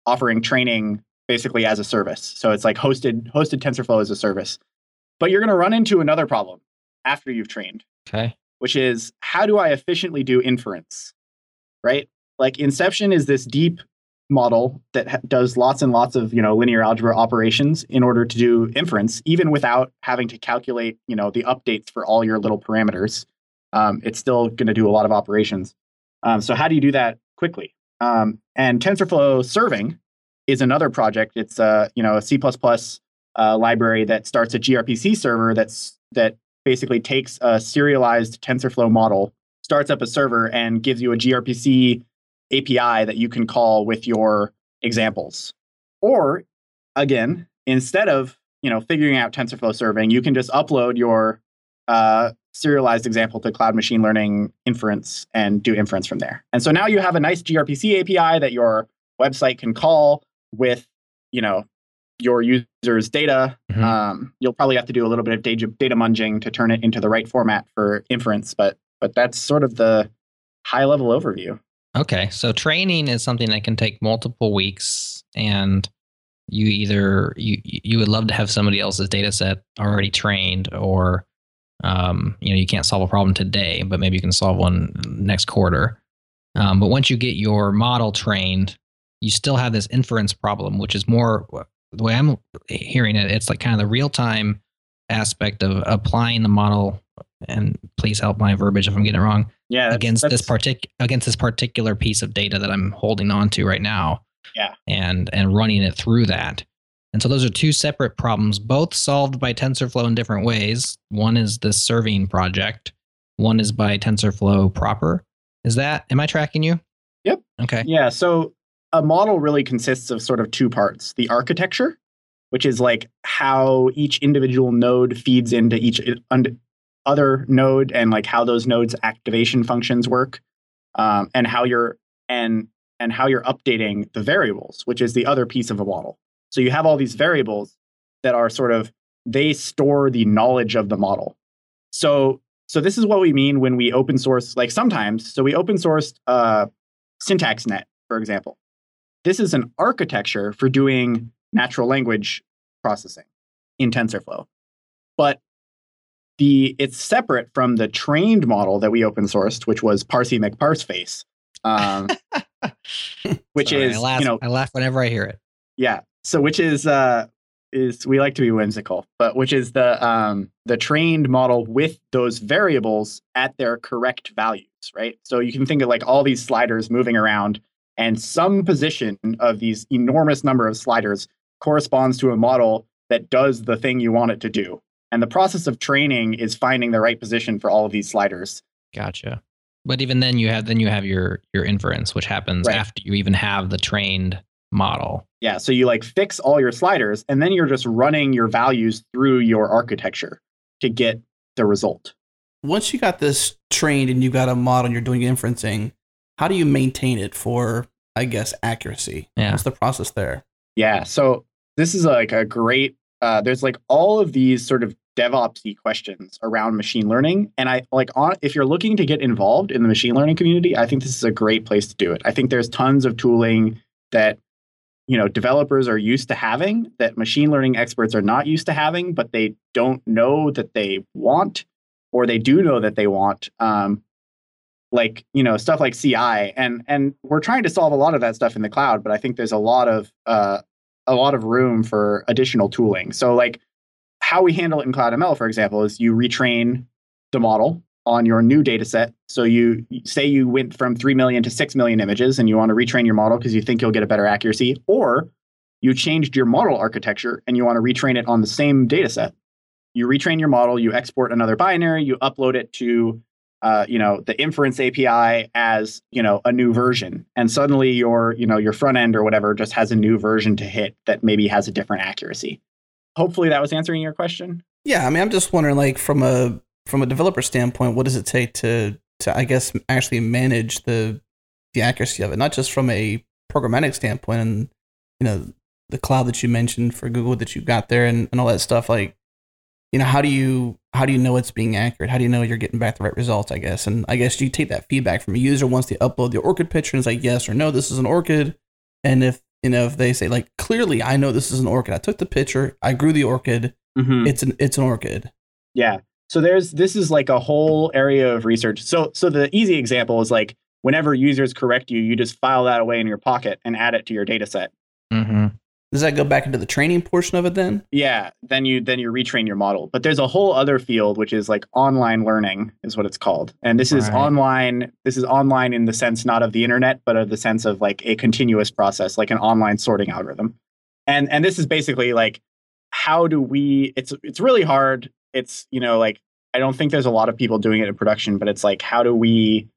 offering training basically as a service. So it's like hosted hosted TensorFlow as a service. But you're going to run into another problem after you've trained, Okay. which is how do I efficiently do inference? Right? Like Inception is this deep model that ha- does lots and lots of you know linear algebra operations in order to do inference, even without having to calculate you know the updates for all your little parameters. Um, it's still going to do a lot of operations. Um, so how do you do that quickly? Um, and TensorFlow serving is another project. It's a you know a C++ a library that starts a gRPC server that's that basically takes a serialized TensorFlow model, starts up a server, and gives you a gRPC API that you can call with your examples. Or again, instead of you know figuring out TensorFlow serving, you can just upload your uh, serialized example to Cloud Machine Learning inference and do inference from there. And so now you have a nice gRPC API that your website can call with you know your users' data. Mm-hmm. Um, you'll probably have to do a little bit of data, data munging to turn it into the right format for inference, but but that's sort of the high level overview. Okay, so training is something that can take multiple weeks, and you either you you would love to have somebody else's data set already trained, or um, you know you can't solve a problem today, but maybe you can solve one next quarter. Um, but once you get your model trained, you still have this inference problem, which is more uh, the way I'm hearing it. It's like kind of the real time aspect of applying the model. And please help my verbiage if I'm getting it wrong. Yeah, against that's, this partic against this particular piece of data that I'm holding on to right now. Yeah, and and running it through that. And so those are two separate problems, both solved by TensorFlow in different ways. One is the serving project. One is by TensorFlow proper. Is that am I tracking you? Yep. Okay. Yeah. So a model really consists of sort of two parts the architecture, which is like how each individual node feeds into each other node and like how those nodes activation functions work um, and how you're and and how you're updating the variables which is the other piece of a model. So you have all these variables that are sort of they store the knowledge of the model. So so this is what we mean when we open source like sometimes so we open sourced uh, syntaxnet for example this is an architecture for doing natural language processing in TensorFlow. But the it's separate from the trained model that we open sourced, which was Parsi McParseface, um, <laughs> which Sorry, is I laugh, you know I laugh whenever I hear it. Yeah, so which is uh, is we like to be whimsical, but which is the um, the trained model with those variables at their correct values, right? So you can think of like all these sliders moving around and some position of these enormous number of sliders corresponds to a model that does the thing you want it to do. And the process of training is finding the right position for all of these sliders. Gotcha. But even then you have then you have your your inference, which happens right. after you even have the trained model. Yeah. So you like fix all your sliders and then you're just running your values through your architecture to get the result. Once you got this trained and you got a model and you're doing inferencing, how do you maintain it for i guess accuracy yeah. what's the process there yeah so this is like a great uh, there's like all of these sort of DevOpsy questions around machine learning. And I like on if you're looking to get involved in the machine learning community, I think this is a great place to do it. I think there's tons of tooling that you know developers are used to having that machine learning experts are not used to having, but they don't know that they want, or they do know that they want. Um, like you know stuff like CI and and we're trying to solve a lot of that stuff in the cloud, but I think there's a lot of uh, a lot of room for additional tooling. So like how we handle it in Cloud ML, for example, is you retrain the model on your new data set. So you say you went from 3 million to 6 million images and you want to retrain your model because you think you'll get a better accuracy, or you changed your model architecture and you want to retrain it on the same data set. You retrain your model, you export another binary, you upload it to uh, you know the inference API as you know a new version, and suddenly your you know your front end or whatever just has a new version to hit that maybe has a different accuracy. Hopefully, that was answering your question. Yeah, I mean, I'm just wondering, like from a from a developer standpoint, what does it take to to I guess actually manage the the accuracy of it, not just from a programmatic standpoint and you know the cloud that you mentioned for Google that you got there and, and all that stuff. Like, you know, how do you how do you know it's being accurate? How do you know you're getting back the right results? I guess, and I guess you take that feedback from a user once they upload the orchid picture and it's like yes or no, this is an orchid, and if you know if they say like clearly I know this is an orchid, I took the picture, I grew the orchid, mm-hmm. it's an it's an orchid. Yeah. So there's this is like a whole area of research. So so the easy example is like whenever users correct you, you just file that away in your pocket and add it to your data set. Mm-hmm. Does that go back into the training portion of it then? Yeah, then you then you retrain your model. But there's a whole other field which is like online learning is what it's called. And this is online this is online in the sense not of the internet but of the sense of like a continuous process like an online sorting algorithm. And and this is basically like how do we it's it's really hard it's you know like i don't think there's a lot of people doing it in production but it's like how do we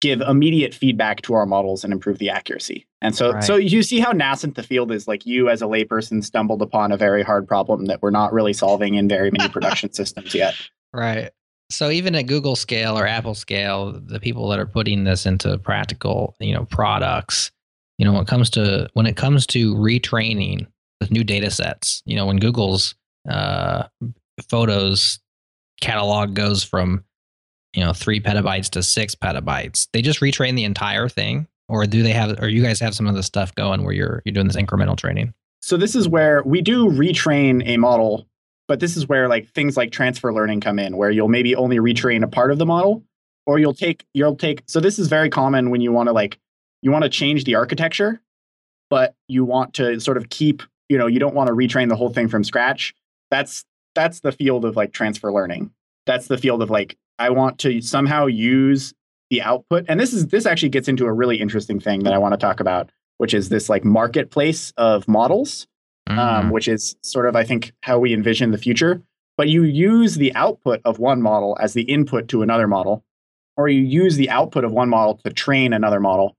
give immediate feedback to our models and improve the accuracy and so Right. so you see how nascent the field is like you as a layperson stumbled upon a very hard problem that we're not really solving in very many production <laughs> systems yet Right. So even at Google scale or Apple scale, the people that are putting this into practical, you know, products, you know, when it comes to when it comes to retraining with new data sets, you know, when Google's uh, photos catalog goes from, you know, three petabytes to six petabytes, they just retrain the entire thing, or do they have, or you guys have some of the stuff going where you're you're doing this incremental training? so this is where we do retrain a model but this is where like things like transfer learning come in where you'll maybe only retrain a part of the model or you'll take you'll take so this is very common when you want to like you want to change the architecture but you want to sort of keep you know you don't want to retrain the whole thing from scratch that's that's the field of like transfer learning that's the field of like i want to somehow use the output and this is this actually gets into a really interesting thing that i want to talk about which is this like marketplace of models Mm-hmm. um, which is sort of, I think, how we envision the future. But you use the output of one model as the input to another model, or you use the output of one model to train another model.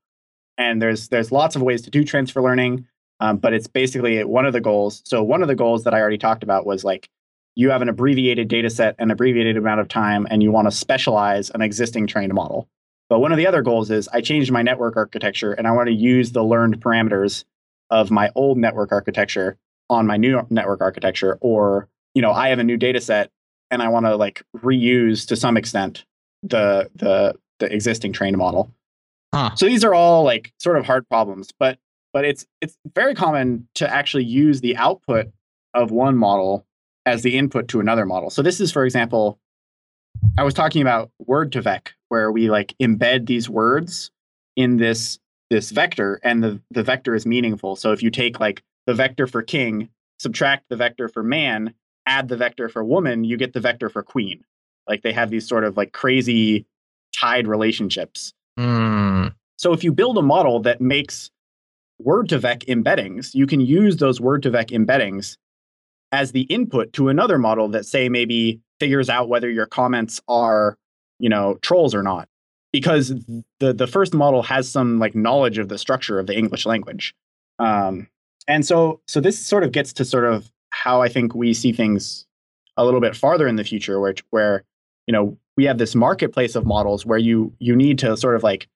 And there's there's lots of ways to do transfer learning, um, but it's basically one of the goals. So one of the goals that I already talked about was like you have an abbreviated data set, an abbreviated amount of time, and you want to specialize an existing trained model. But one of the other goals is I changed my network architecture and I want to use the learned parameters of my old network architecture on my new network architecture or you know i have a new data set and i want to like reuse to some extent the the the existing trained model Huh. so these are all like sort of hard problems but but it's it's very common to actually use the output of one model as the input to another model so this is for example i was talking about word2vec where we like embed these words in this this vector and the the vector is meaningful. So if you take like the vector for king subtract the vector for man add the vector for woman you get the vector for queen. Like they have these sort of like crazy tied relationships. Mm. so if you build a model that makes word2vec embeddings you can use those word2vec embeddings as the input to another model that say maybe figures out whether your comments are you know trolls or not. Because the the first model has some like knowledge of the structure of the english language. Um, and so so this sort of gets to sort of how i think we see things a little bit farther in the future where where you know we have this marketplace of models where you you need to sort of like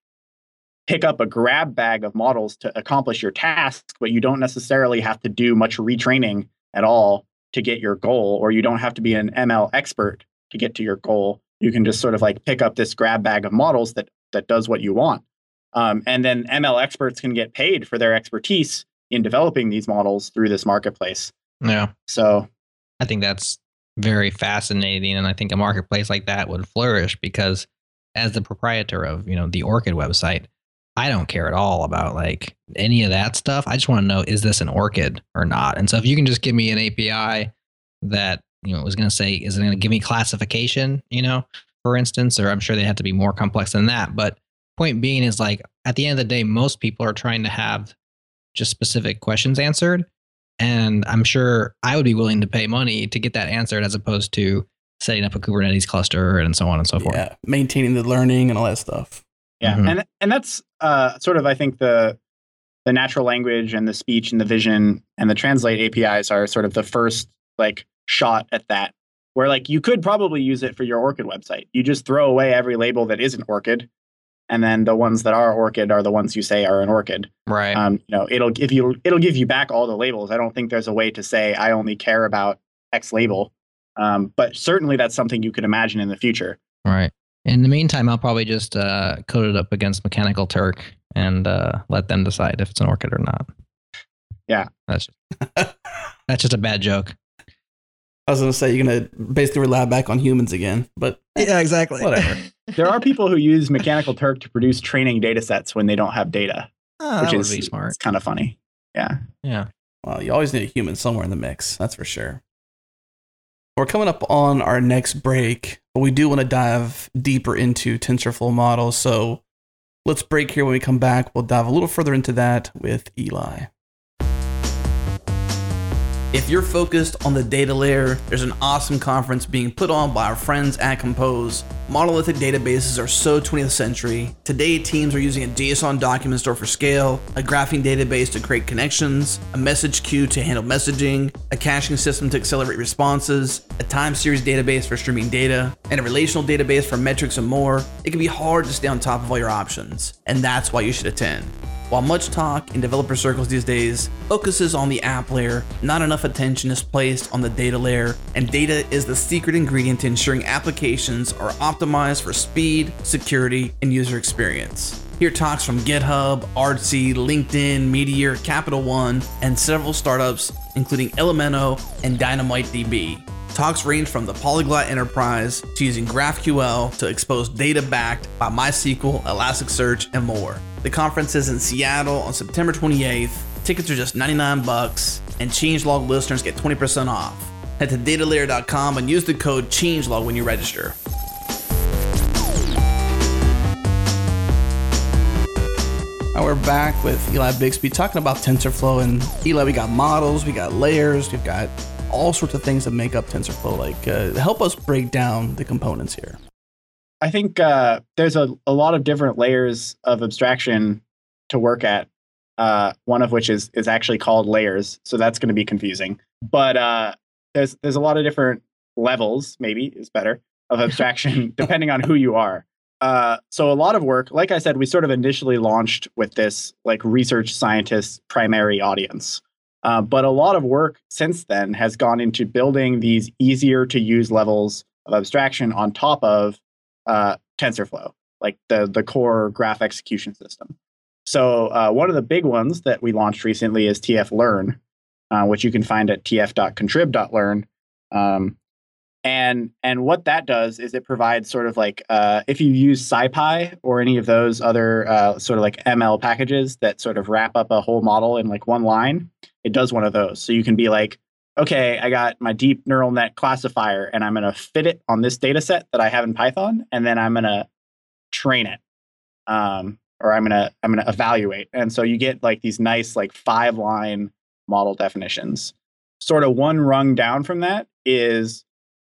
pick up a grab bag of models to accomplish your task but you don't necessarily have to do much retraining at all to get your goal or you don't have to be an ml expert to get to your goal. You can just sort of like pick up this grab bag of models that that does what you want. Um, and then ml experts can get paid for their expertise in developing these models through this marketplace. Yeah. so I think that's very fascinating, and I think a marketplace like that would flourish because, as the proprietor of you know the Orchid website, I don't care at all about like any of that stuff. I just want to know is this an Orchid or not. And so if you can just give me an API that you know was going to say is it going to give me classification, you know, for instance, or I'm sure they have to be more complex than that. But point being is like at the end of the day, most people are trying to have just specific questions answered. And I'm sure I would be willing to pay money to get that answered as opposed to setting up a Kubernetes cluster and so on and so forth. Yeah, maintaining the learning and all that stuff. Yeah, Mhm. and and that's uh, sort of I think the the natural language and the speech and the vision and the translate APIs are sort of the first like shot at that. Where like you could probably use it for your Orchid website. You just throw away every label that isn't Orchid, and then the ones that are Orchid are the ones you say are an Orchid. Right. Um, you know, it'll give you it'll give you back all the labels. I don't think there's a way to say I only care about X label, um, but certainly that's something you could imagine in the future. right. In the meantime, I'll probably just uh, code it up against Mechanical Turk and uh, let them decide if it's an orchid or not. Yeah. That's just, <laughs> that's just a bad joke. I was gonna say you're gonna basically rely back on humans again, but <laughs> Yeah, exactly. Whatever. <laughs> There are people who use Mechanical Turk to produce training data sets when they don't have data, oh, which that is would be smart. It's kind of funny. Yeah. Yeah. well, you always need a human somewhere in the mix. That's for sure. We're coming up on our next break, but we do want to dive deeper into TensorFlow models. So let's break here. When we come back, we'll dive a little further into that with Eli. If you're focused on the data layer, there's an awesome conference being put on by our friends at Compose. Monolithic databases are so 20th century. Today, teams are using a JSON document store for scale, a graphing database to create connections, a message queue to handle messaging, a caching system to accelerate responses, a time series database for streaming data, and a relational database for metrics and more. It can be hard to stay on top of all your options, and that's why you should attend. While much talk in developer circles these days focuses on the app layer, not enough attention is placed on the data layer, and data is the secret ingredient to ensuring applications are optimized for speed, security, and user experience. Hear talks from GitHub, Artsy, LinkedIn, Meteor, Capital One, and several startups, including Elemento and DynamiteDB. Talks range from the Polyglot Enterprise to using GraphQL to expose data backed by MySQL, Elasticsearch, and more. The conference is in Seattle on September 28th. Tickets are just 99 bucks, and changelog listeners get 20% off. Head to datalayer.com and use the code changelog when you register. Now we're back with Eli Bixby talking about TensorFlow. And Eli, we got models, we got layers, we've got all sorts of things that make up TensorFlow. Like, uh, help us break down the components here. I think uh, there's a, a lot of different layers of abstraction to work at. Uh, one of which is is actually called layers, so that's going to be confusing. But uh, there's there's a lot of different levels, maybe is better, of abstraction <laughs> depending on who you are. Uh, so a lot of work, like I said, we sort of initially launched with this like research scientist primary audience. Uh, but a lot of work since then has gone into building these easier to use levels of abstraction on top of uh, TensorFlow, like the the core graph execution system. So uh, one of the big ones that we launched recently is TF Learn, uh, which you can find at tf.contrib.learn. Um, and and what that does is it provides sort of like uh, if you use SciPy or any of those other uh, sort of like ML packages that sort of wrap up a whole model in like one line, it does one of those. So you can be like, okay, I got my deep neural net classifier and I'm going to fit it on this data set that I have in Python, and then I'm going to train it. Um, or I'm to I'm to evaluate. And so you get like these nice like five line model definitions. Sort of one rung down from that is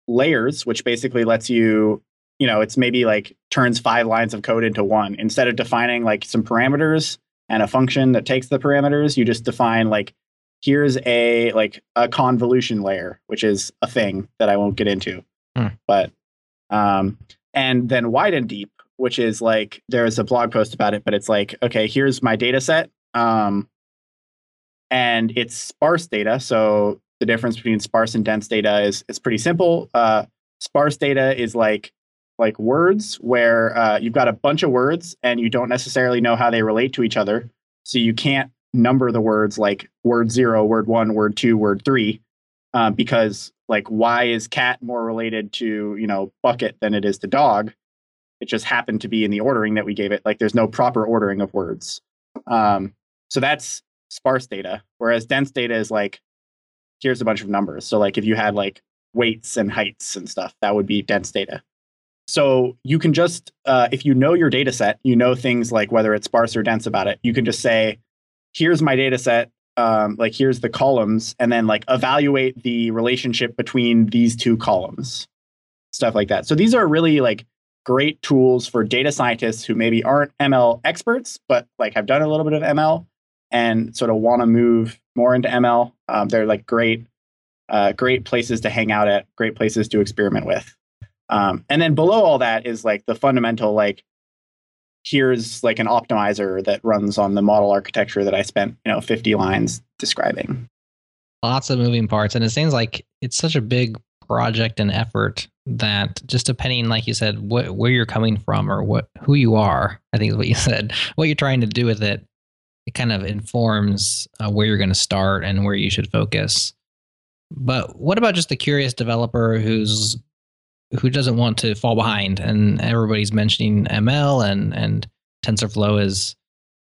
layers, which basically lets you, you know, it's maybe like turns five lines of code into one. Instead of defining like some parameters and a function that takes the parameters, you just define like here's a like a convolution layer, which is a thing that I won't get into. Hmm. But um, and then wide and deep, which is like there's a blog post about it, but it's like okay, here's my data set, um, and it's sparse data. So the difference between sparse and dense data is is pretty simple. Uh, sparse data is like like words where uh, you've got a bunch of words and you don't necessarily know how they relate to each other, so you can't number the words like word zero, word one, word two, word three, uh, because like why is cat more related to you know bucket than it is to dog? It just happened to be in the ordering that we gave it. Like there's no proper ordering of words. Um, so that's sparse data. Whereas dense data is like here's a bunch of numbers. So like if you had like weights and heights and stuff, that would be dense data. So you can just, uh, if you know your data set, you know things like whether it's sparse or dense about it, you can just say, here's my data set um, like here's the columns and then like evaluate the relationship between these two columns. Stuff like that. So these are really like great tools for data scientists who maybe aren't ml experts but like have done a little bit of ml and sort of want to move more into ml um, they're like great uh, great places to hang out at great places to experiment with. Um, and then below all that is like the fundamental like here's like an optimizer that runs on the model architecture that I spent, you know, 50 lines describing. Lots of moving parts. And it seems like it's such a big project and effort that just depending, like you said, what, where you're coming from or what who you are, I think is what you <laughs> said, what you're trying to do with it, it kind of informs uh, where you're going to start and where you should focus. But what about just the curious developer who's who doesn't want to fall behind? And everybody's mentioning ML and and TensorFlow is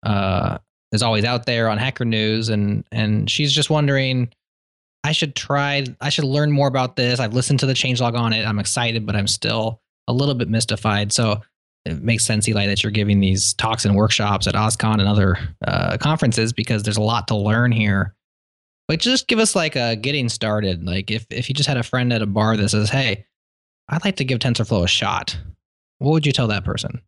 uh, is always out there on Hacker News, and and she's just wondering. I should try. I should learn more about this. I've listened to the changelog on it. I'm excited, but I'm still a little bit mystified. So it makes sense, Eli, that you're giving these talks and workshops at OSCON and other uh, conferences because there's a lot to learn here. But just give us like a getting started. Like if if you just had a friend at a bar that says, "Hey, I'd like to give TensorFlow a shot," what would you tell that person?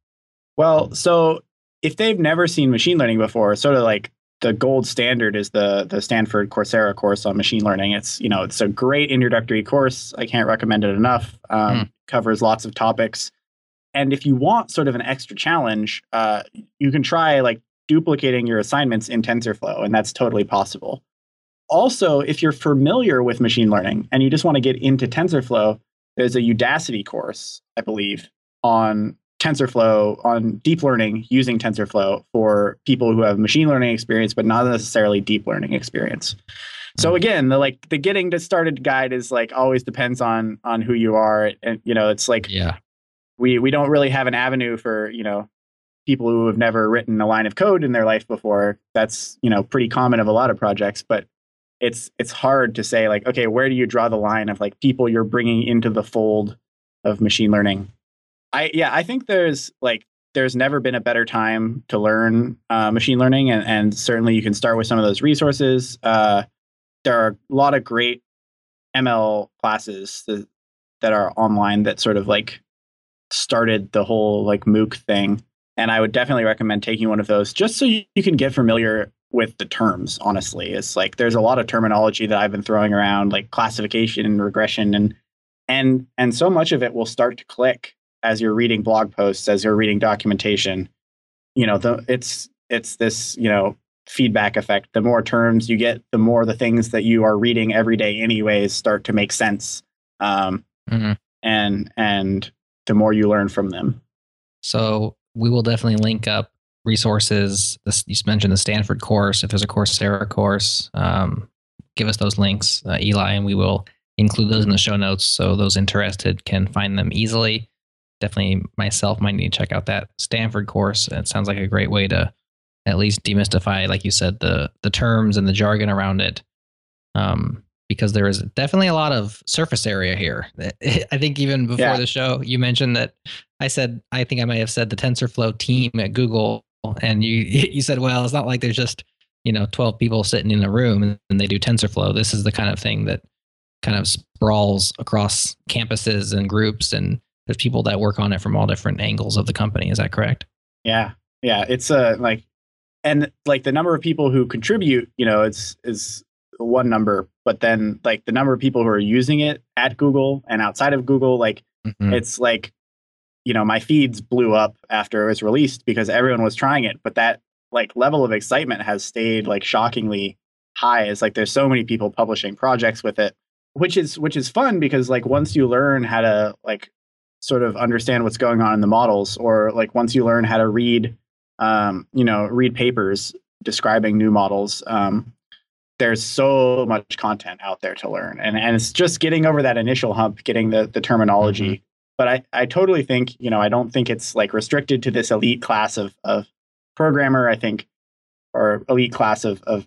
Well, so if they've never seen machine learning before, sort of like the gold standard is the the Stanford Coursera course on machine learning. It's you know it's a great introductory course. I can't recommend it enough. Um, mm. Covers lots of topics, and if you want sort of an extra challenge, uh, you can try like duplicating your assignments in TensorFlow, and that's totally possible. Also, if you're familiar with machine learning and you just want to get into TensorFlow, there's a Udacity course, I believe, on TensorFlow on deep learning using TensorFlow for people who have machine learning experience, but not necessarily deep learning experience. So hmm. again, the like the getting to started guide is like always depends on on who you are, and you know it's like yeah, we we don't really have an avenue for you know people who have never written a line of code in their life before. That's you know pretty common of a lot of projects, but it's it's hard to say like okay, where do you draw the line of like people you're bringing into the fold of machine learning I yeah, I think there's like there's never been a better time to learn uh, machine learning, and, and certainly you can start with some of those resources. Uh, there are a lot of great ML classes that, that are online that sort of like started the whole like MOOC thing, and I would definitely recommend taking one of those just so you, you can get familiar with the terms. Honestly, it's like there's a lot of terminology that I've been throwing around, like classification and regression, and and and so much of it will start to click as you're reading blog posts, as you're reading documentation, you know, the, it's it's this you know feedback effect. The more terms you get, the more the things that you are reading every day, anyways, start to make sense. Um, mm-hmm. And and the more you learn from them. So we will definitely link up resources. This, you mentioned the Stanford course. If there's a Coursera course, um, give us those links, uh, Eli, and we will include those in the show notes so those interested can find them easily definitely myself might need to check out that Stanford course. It sounds like a great way to at least demystify, like you said, the the terms and the jargon around it. Um, because there is definitely a lot of surface area here. <laughs> I think even before yeah. the show, you mentioned that I said I think I might have said the TensorFlow team at Google, and you <laughs> you said, well, it's not like there's just you know 12 people sitting in a room and they do TensorFlow. This is the kind of thing that kind of sprawls across campuses and groups and there's people that work on it from all different angles of the company. Is that correct? Yeah, yeah. It's a uh, like, and like the number of people who contribute, you know, it's is one number, but then like the number of people who are using it at Google and outside of Google, like mm-hmm. it's like, you know, my feeds blew up after it was released because everyone was trying it, but that like level of excitement has stayed like shockingly high. It's like there's so many people publishing projects with it which is which is fun because like once you learn how to like sort of understand what's going on in the models or like once you learn how to read um, you know read papers describing new models um, there's so much content out there to learn and and it's just getting over that initial hump getting the the terminology mm-hmm. But i i totally think you know i don't think it's like restricted to this elite class of of programmer i think or elite class of of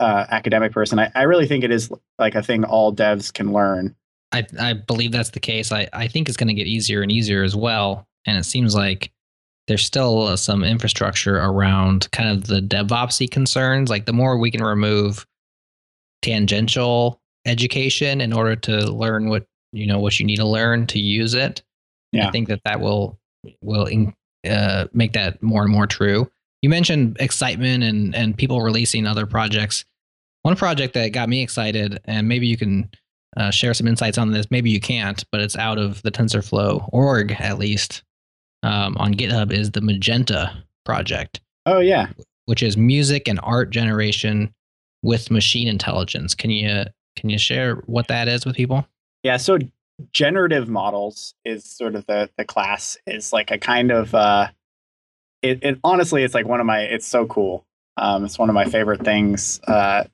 uh, academic person I, I really think it is like a thing all devs can learn I, I believe that's the case. I, I think it's going to get easier and easier as well. And it seems like there's still uh, some infrastructure around kind of the DevOpsy concerns. Like the more we can remove tangential education in order to learn what you know what you need to learn to use it. Yeah. I think that that will will uh, make that more and more true. You mentioned excitement and and people releasing other projects. One project that got me excited, and maybe you can uh, share some insights on this. Maybe you can't, but it's out of the TensorFlow org at least. Um, on GitHub is the Magenta project. Oh yeah, which is music and art generation with machine intelligence. Can you can you share what that is with people? Yeah, so generative models is sort of the the class is like a kind of uh, it, it honestly it's like one of my it's so cool. Um, it's one of my favorite things uh,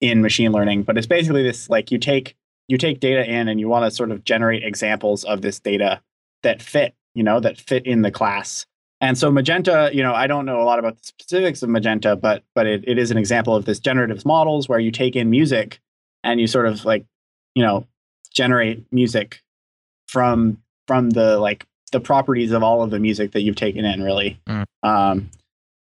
in machine learning, but it's basically this like you take you take data in and you want to sort of generate examples of this data that fit, you know, that fit in the class. And so Magenta, you know, I don't know a lot about the specifics of Magenta, but but it, it is an example of this generative models where you take in music and you sort of like, you know, generate music from from the like the properties of all of the music that you've taken in really. Mm. Um,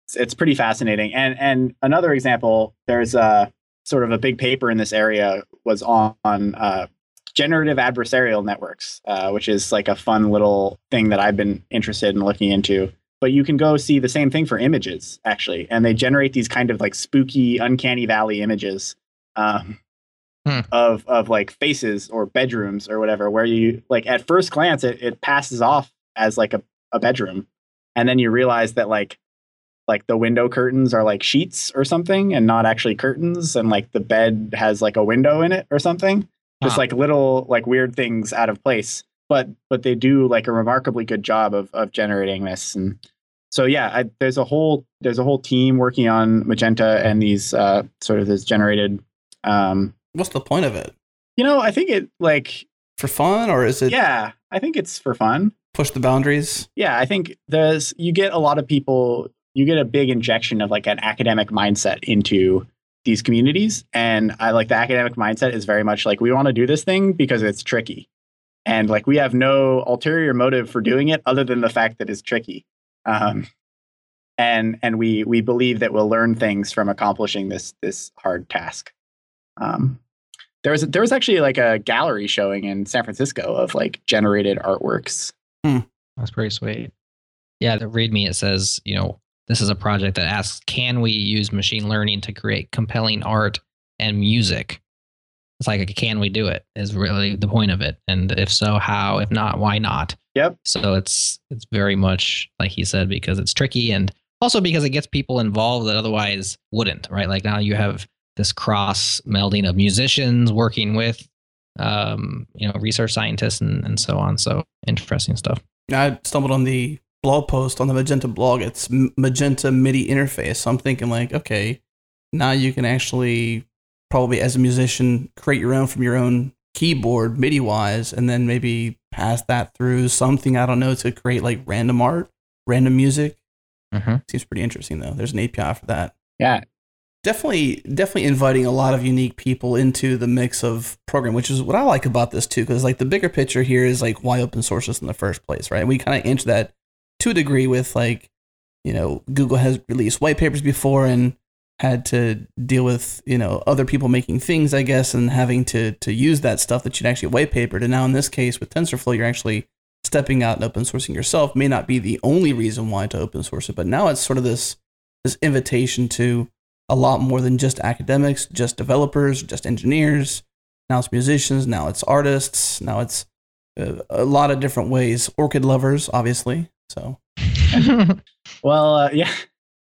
it's, it's, pretty fascinating. And and another example, there's a sort of a big paper in this area was on, on uh, generative adversarial networks, uh, which is like a fun little thing that I've been interested in looking into. But you can go see the same thing for images, actually, and they generate these kind of like spooky, uncanny valley images um, Hmm. of of like faces or bedrooms or whatever, where you like at first glance it, it passes off as like a, a bedroom, and then you realize that like like the window curtains are like sheets or something and not actually curtains and like the bed has like a window in it or something just Huh. like little like weird things out of place but but they do like a remarkably good job of of generating this and so yeah I, there's a whole there's a whole team working on magenta and these uh sort of this generated um What's the point of it? you know i think it like For fun, or is it yeah i think it's for fun. Push the boundaries? yeah i think there's you get a lot of people you get a big injection of like an academic mindset into these communities. And i like the academic mindset is very much like we want to do this thing because it's tricky. And like we have no ulterior motive for doing it other than the fact that it's tricky. Um, and and we we believe that we'll learn things from accomplishing this this hard task. Um, there was there was actually like a gallery showing in San Francisco of like generated artworks hmm. That's pretty sweet. Yeah, the README it says, you know, this is a project that asks, can we use machine learning to create compelling art and music? It's like, can we do it? Is really the point of it. And if so, how? If not, why not? Yep. So it's it's very much like he said because it's tricky and also because it gets people involved that otherwise wouldn't, right? Like now you have this cross melding of musicians working with um, you know, research scientists and, and so on. So interesting stuff. I stumbled on the blog post on the Magenta blog. It's Magenta MIDI interface. So I'm thinking like, okay, now you can actually probably as a musician create your own from your own keyboard MIDI wise, and then maybe pass that through something I don't know to create like random art, random music. Mm-hmm. Seems pretty interesting though. There's an API for that. yeah definitely definitely inviting a lot of unique people into the mix of program which is what i like about this too because like the bigger picture here is like why open source is in the first place right? We kind of answer that to a degree with like you know google has released white papers before and had to deal with you know other people making things i guess and having to to use that stuff that you'd actually white papered. And now in this case with tensorflow you're actually stepping out and open sourcing yourself. May not be the only reason why to open source it but now it's sort of this this invitation to a lot more than just academics, just developers, just engineers. Now it's musicians, now it's artists, now it's uh, a lot of different ways. Orchid lovers, obviously. So <laughs> Well, uh, yeah,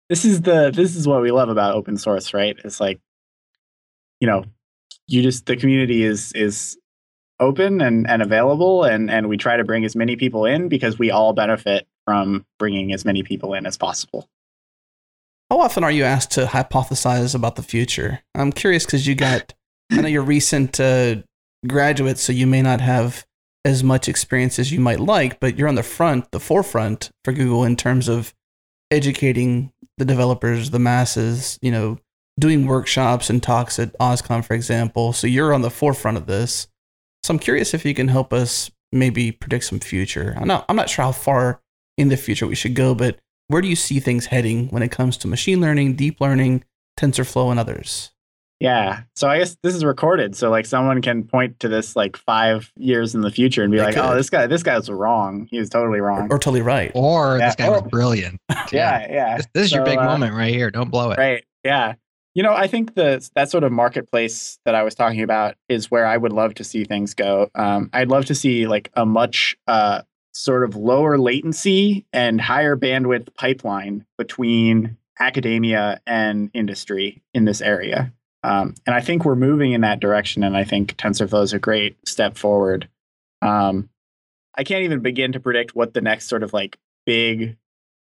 this is the this is what we love about open source, right? It's like, you know, you just the community is is open and and available, and and we try to bring as many people in because we all benefit from bringing as many people in as possible. How often are you asked to hypothesize about the future? I'm curious because you got, I know you're recent uh, graduate, so you may not have as much experience as you might like, but you're on the front, the forefront for Google in terms of educating the developers, the masses, you know, doing workshops and talks at OSCON, for example. So you're on the forefront of this. So I'm curious if you can help us maybe predict some future. I'm not, I'm not sure how far in the future we should go, but where do you see things heading when it comes to machine learning, deep learning, TensorFlow, and others? Yeah. So I guess this is recorded, so like someone can point to this like five years in the future and be They like, "Oh, this guy, this guy was wrong. He was totally wrong." or totally right. or Yeah, this guy was brilliant. <laughs> yeah, yeah. This, this is your big uh, moment right here. Don't blow it. Right. Yeah. You know, I think the that sort of marketplace that I was talking about is where I would love to see things go. Um, I'd love to see like a much uh, sort of lower latency and higher bandwidth pipeline between academia and industry in this area. Um, and I think we're moving in that direction. And I think TensorFlow is a great step forward. Um, I can't even begin to predict what the next sort of like big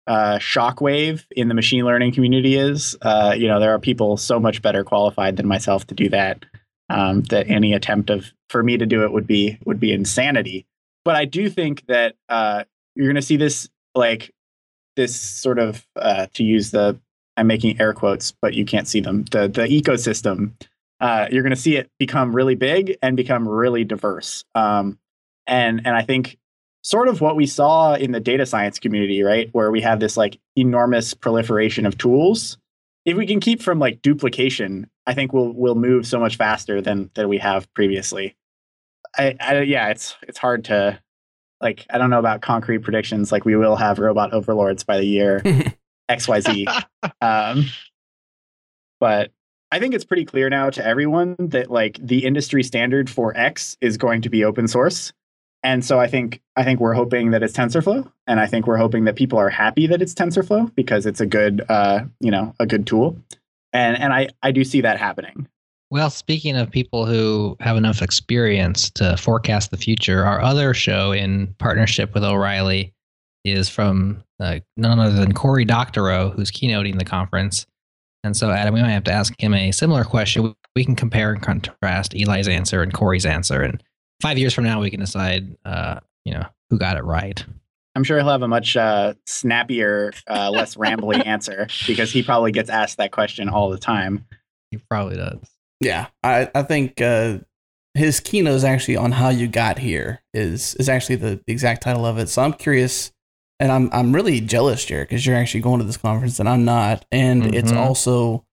uh, shockwave in the machine learning community is. Uh, you know, there are people so much better qualified than myself to do that. Um, that any attempt of for me to do it would be would be insanity. But I do think that uh, you're going to see this like this sort of uh, to use the I'm making air quotes, but you can't see them. The the ecosystem. Uh, you're going to see it become really big and become really diverse. Um, and and I think sort of what we saw in the data science community, right, where we have this like enormous proliferation of tools. If we can keep from like duplication, I think we'll we'll move so much faster than than we have previously. I, I yeah, it's it's hard to like I don't know about concrete predictions. Like we will have robot overlords by the year <laughs> XYZ. um, but I think it's pretty clear now to everyone that like the industry standard for X is going to be open source. And so I think I think we're hoping that it's TensorFlow, and I think we're hoping that people are happy that it's TensorFlow because it's a good uh, you know a good tool, and and I I do see that happening. Well, speaking of people who have enough experience to forecast the future, our other show in partnership with O'Reilly is from uh, none other than Cory Doctorow, who's keynoting the conference. And so, Adam, we might have to ask him a similar question. We can compare and contrast Eli's answer and Cory's answer, and five years from now, we can decide, uh, you know, who got it right. I'm sure he'll have a much uh, snappier, uh, less rambly <laughs> answer because he probably gets asked that question all the time. He probably does. Yeah, I I think uh, his keynote is actually on how you got here is is actually the exact title of it. So I'm curious, and I'm I'm really jealous, Jared, because you're actually going to this conference and I'm not, and mm-hmm. it's also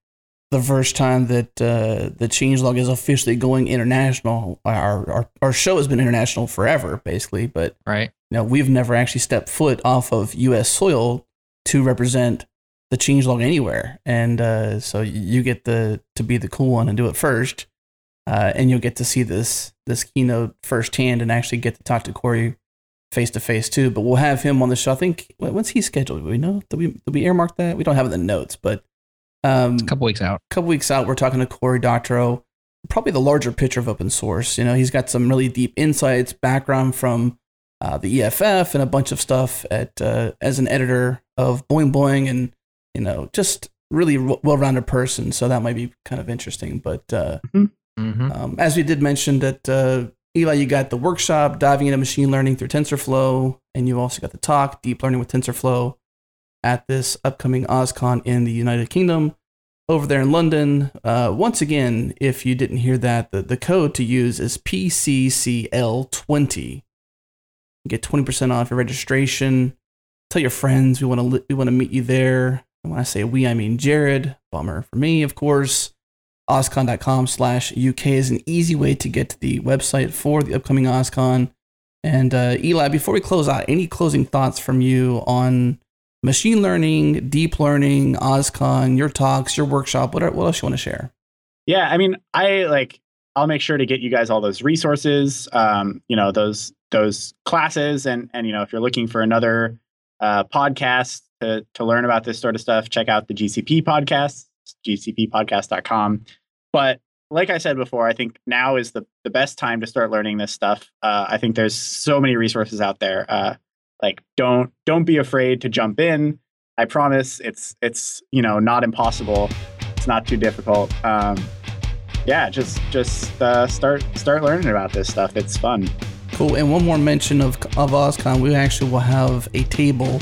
the first time that uh, the changelog is officially going international. Our, our our show has been international forever, basically, but right, you know, we've never actually stepped foot off of U.S. soil to represent the changelog anywhere, and uh, so you get the to be the cool one and do it first, uh, and you'll get to see this this keynote firsthand and actually get to talk to Cory face to face too. But we'll have him on the show. I think when's he scheduled? Do we know? Did we did we earmark that? We don't have it in the notes, but um, a couple weeks out. A couple weeks out, we're talking to Cory Doctorow, probably the larger picture of open source. You know, he's got some really deep insights, background from uh, the EFF, and a bunch of stuff at uh, as an editor of Boing Boing, and you know, just really well-rounded person. So that might be kind of interesting. But uh, mm-hmm. mm-hmm. um, as we did mention that uh, Eli, you got the workshop diving into machine learning through TensorFlow, and you also got the talk deep learning with TensorFlow at this upcoming OSCON in the United Kingdom over there in London. Uh, once again, if you didn't hear that, the, the code to use is PCCL20. You get 20% off your registration. Tell your friends we want to we want to meet you there. And when I say we, I mean Jared. Bummer for me, of course. OSCON.com slash UK is an easy way to get to the website for the upcoming OSCON. And uh, Eli, before we close out, any closing thoughts from you on machine learning, deep learning, OSCON, your talks, your workshop, what, what else you want to share? Yeah, I mean, I like, I'll make sure to get you guys all those resources, um, you know, those, those classes. And, and, you know, if you're looking for another uh, podcast to, to learn about this sort of stuff, check out the GCP podcast, gcppodcast.com. But like I said before, I think now is the, the best time to start learning this stuff. Uh, I think there's so many resources out there. Uh, like don't don't be afraid to jump in. I promise it's it's you know not impossible. It's not too difficult. Um yeah just just uh, start start learning about this stuff. It's fun. Cool. And one more mention of of oscon we actually will have a table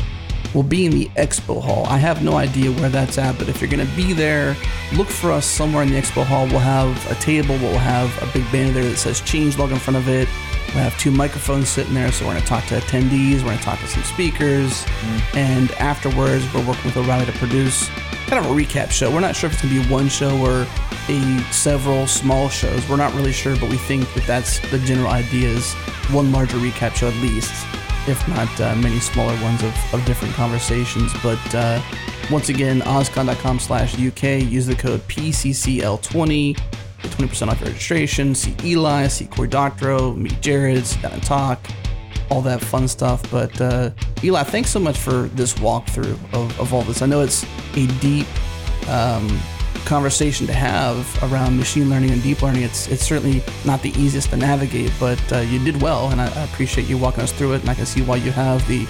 will be in the expo hall i have no idea where that's at but if you're going to be there look for us somewhere in the expo hall we'll have a table we'll have a big banner there that says change log in front of it we have two microphones sitting there, so we're going to talk to attendees, we're going to talk to some speakers, mm-hmm. and afterwards, we're working with O'Reilly to produce kind of a recap show. We're not sure if it's going to be one show or a several small shows. We're not really sure, but we think that that's the general idea is one larger recap show at least, if not uh, many smaller ones of, of different conversations. But uh, once again, oscon.com slash UK, use the code PCCL20 Get 20% off your registration. See Eli, see Cory Doctorow, meet Jared, sit down and talk, all that fun stuff. But uh, Eli, thanks so much for this walkthrough of, of all this. I know it's a deep um, conversation to have around machine learning and deep learning. It's it's certainly not the easiest to navigate, but uh, you did well, and I, I, appreciate you walking us through it. And I can see why you have the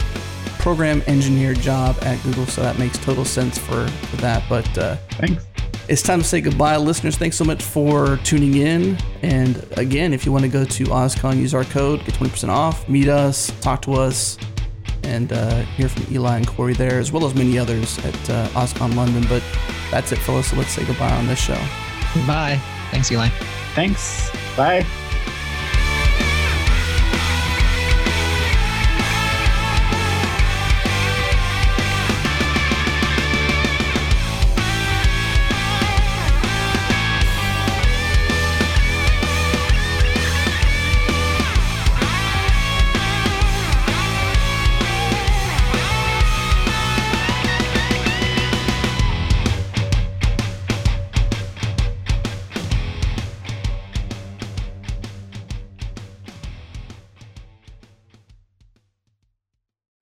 program engineer job at Google, so that makes total sense for, for that. But uh, thanks. It's time to say goodbye, listeners. Thanks so much for tuning in. And again, if you want to go to OSCON, use our code, get 20% off, meet us, talk to us, and uh, hear from Eli and Cory there, as well as many others at uh, OSCON London. But that's it, fellas. So let's say goodbye on this show. Bye. Thanks, Eli. Thanks. Bye.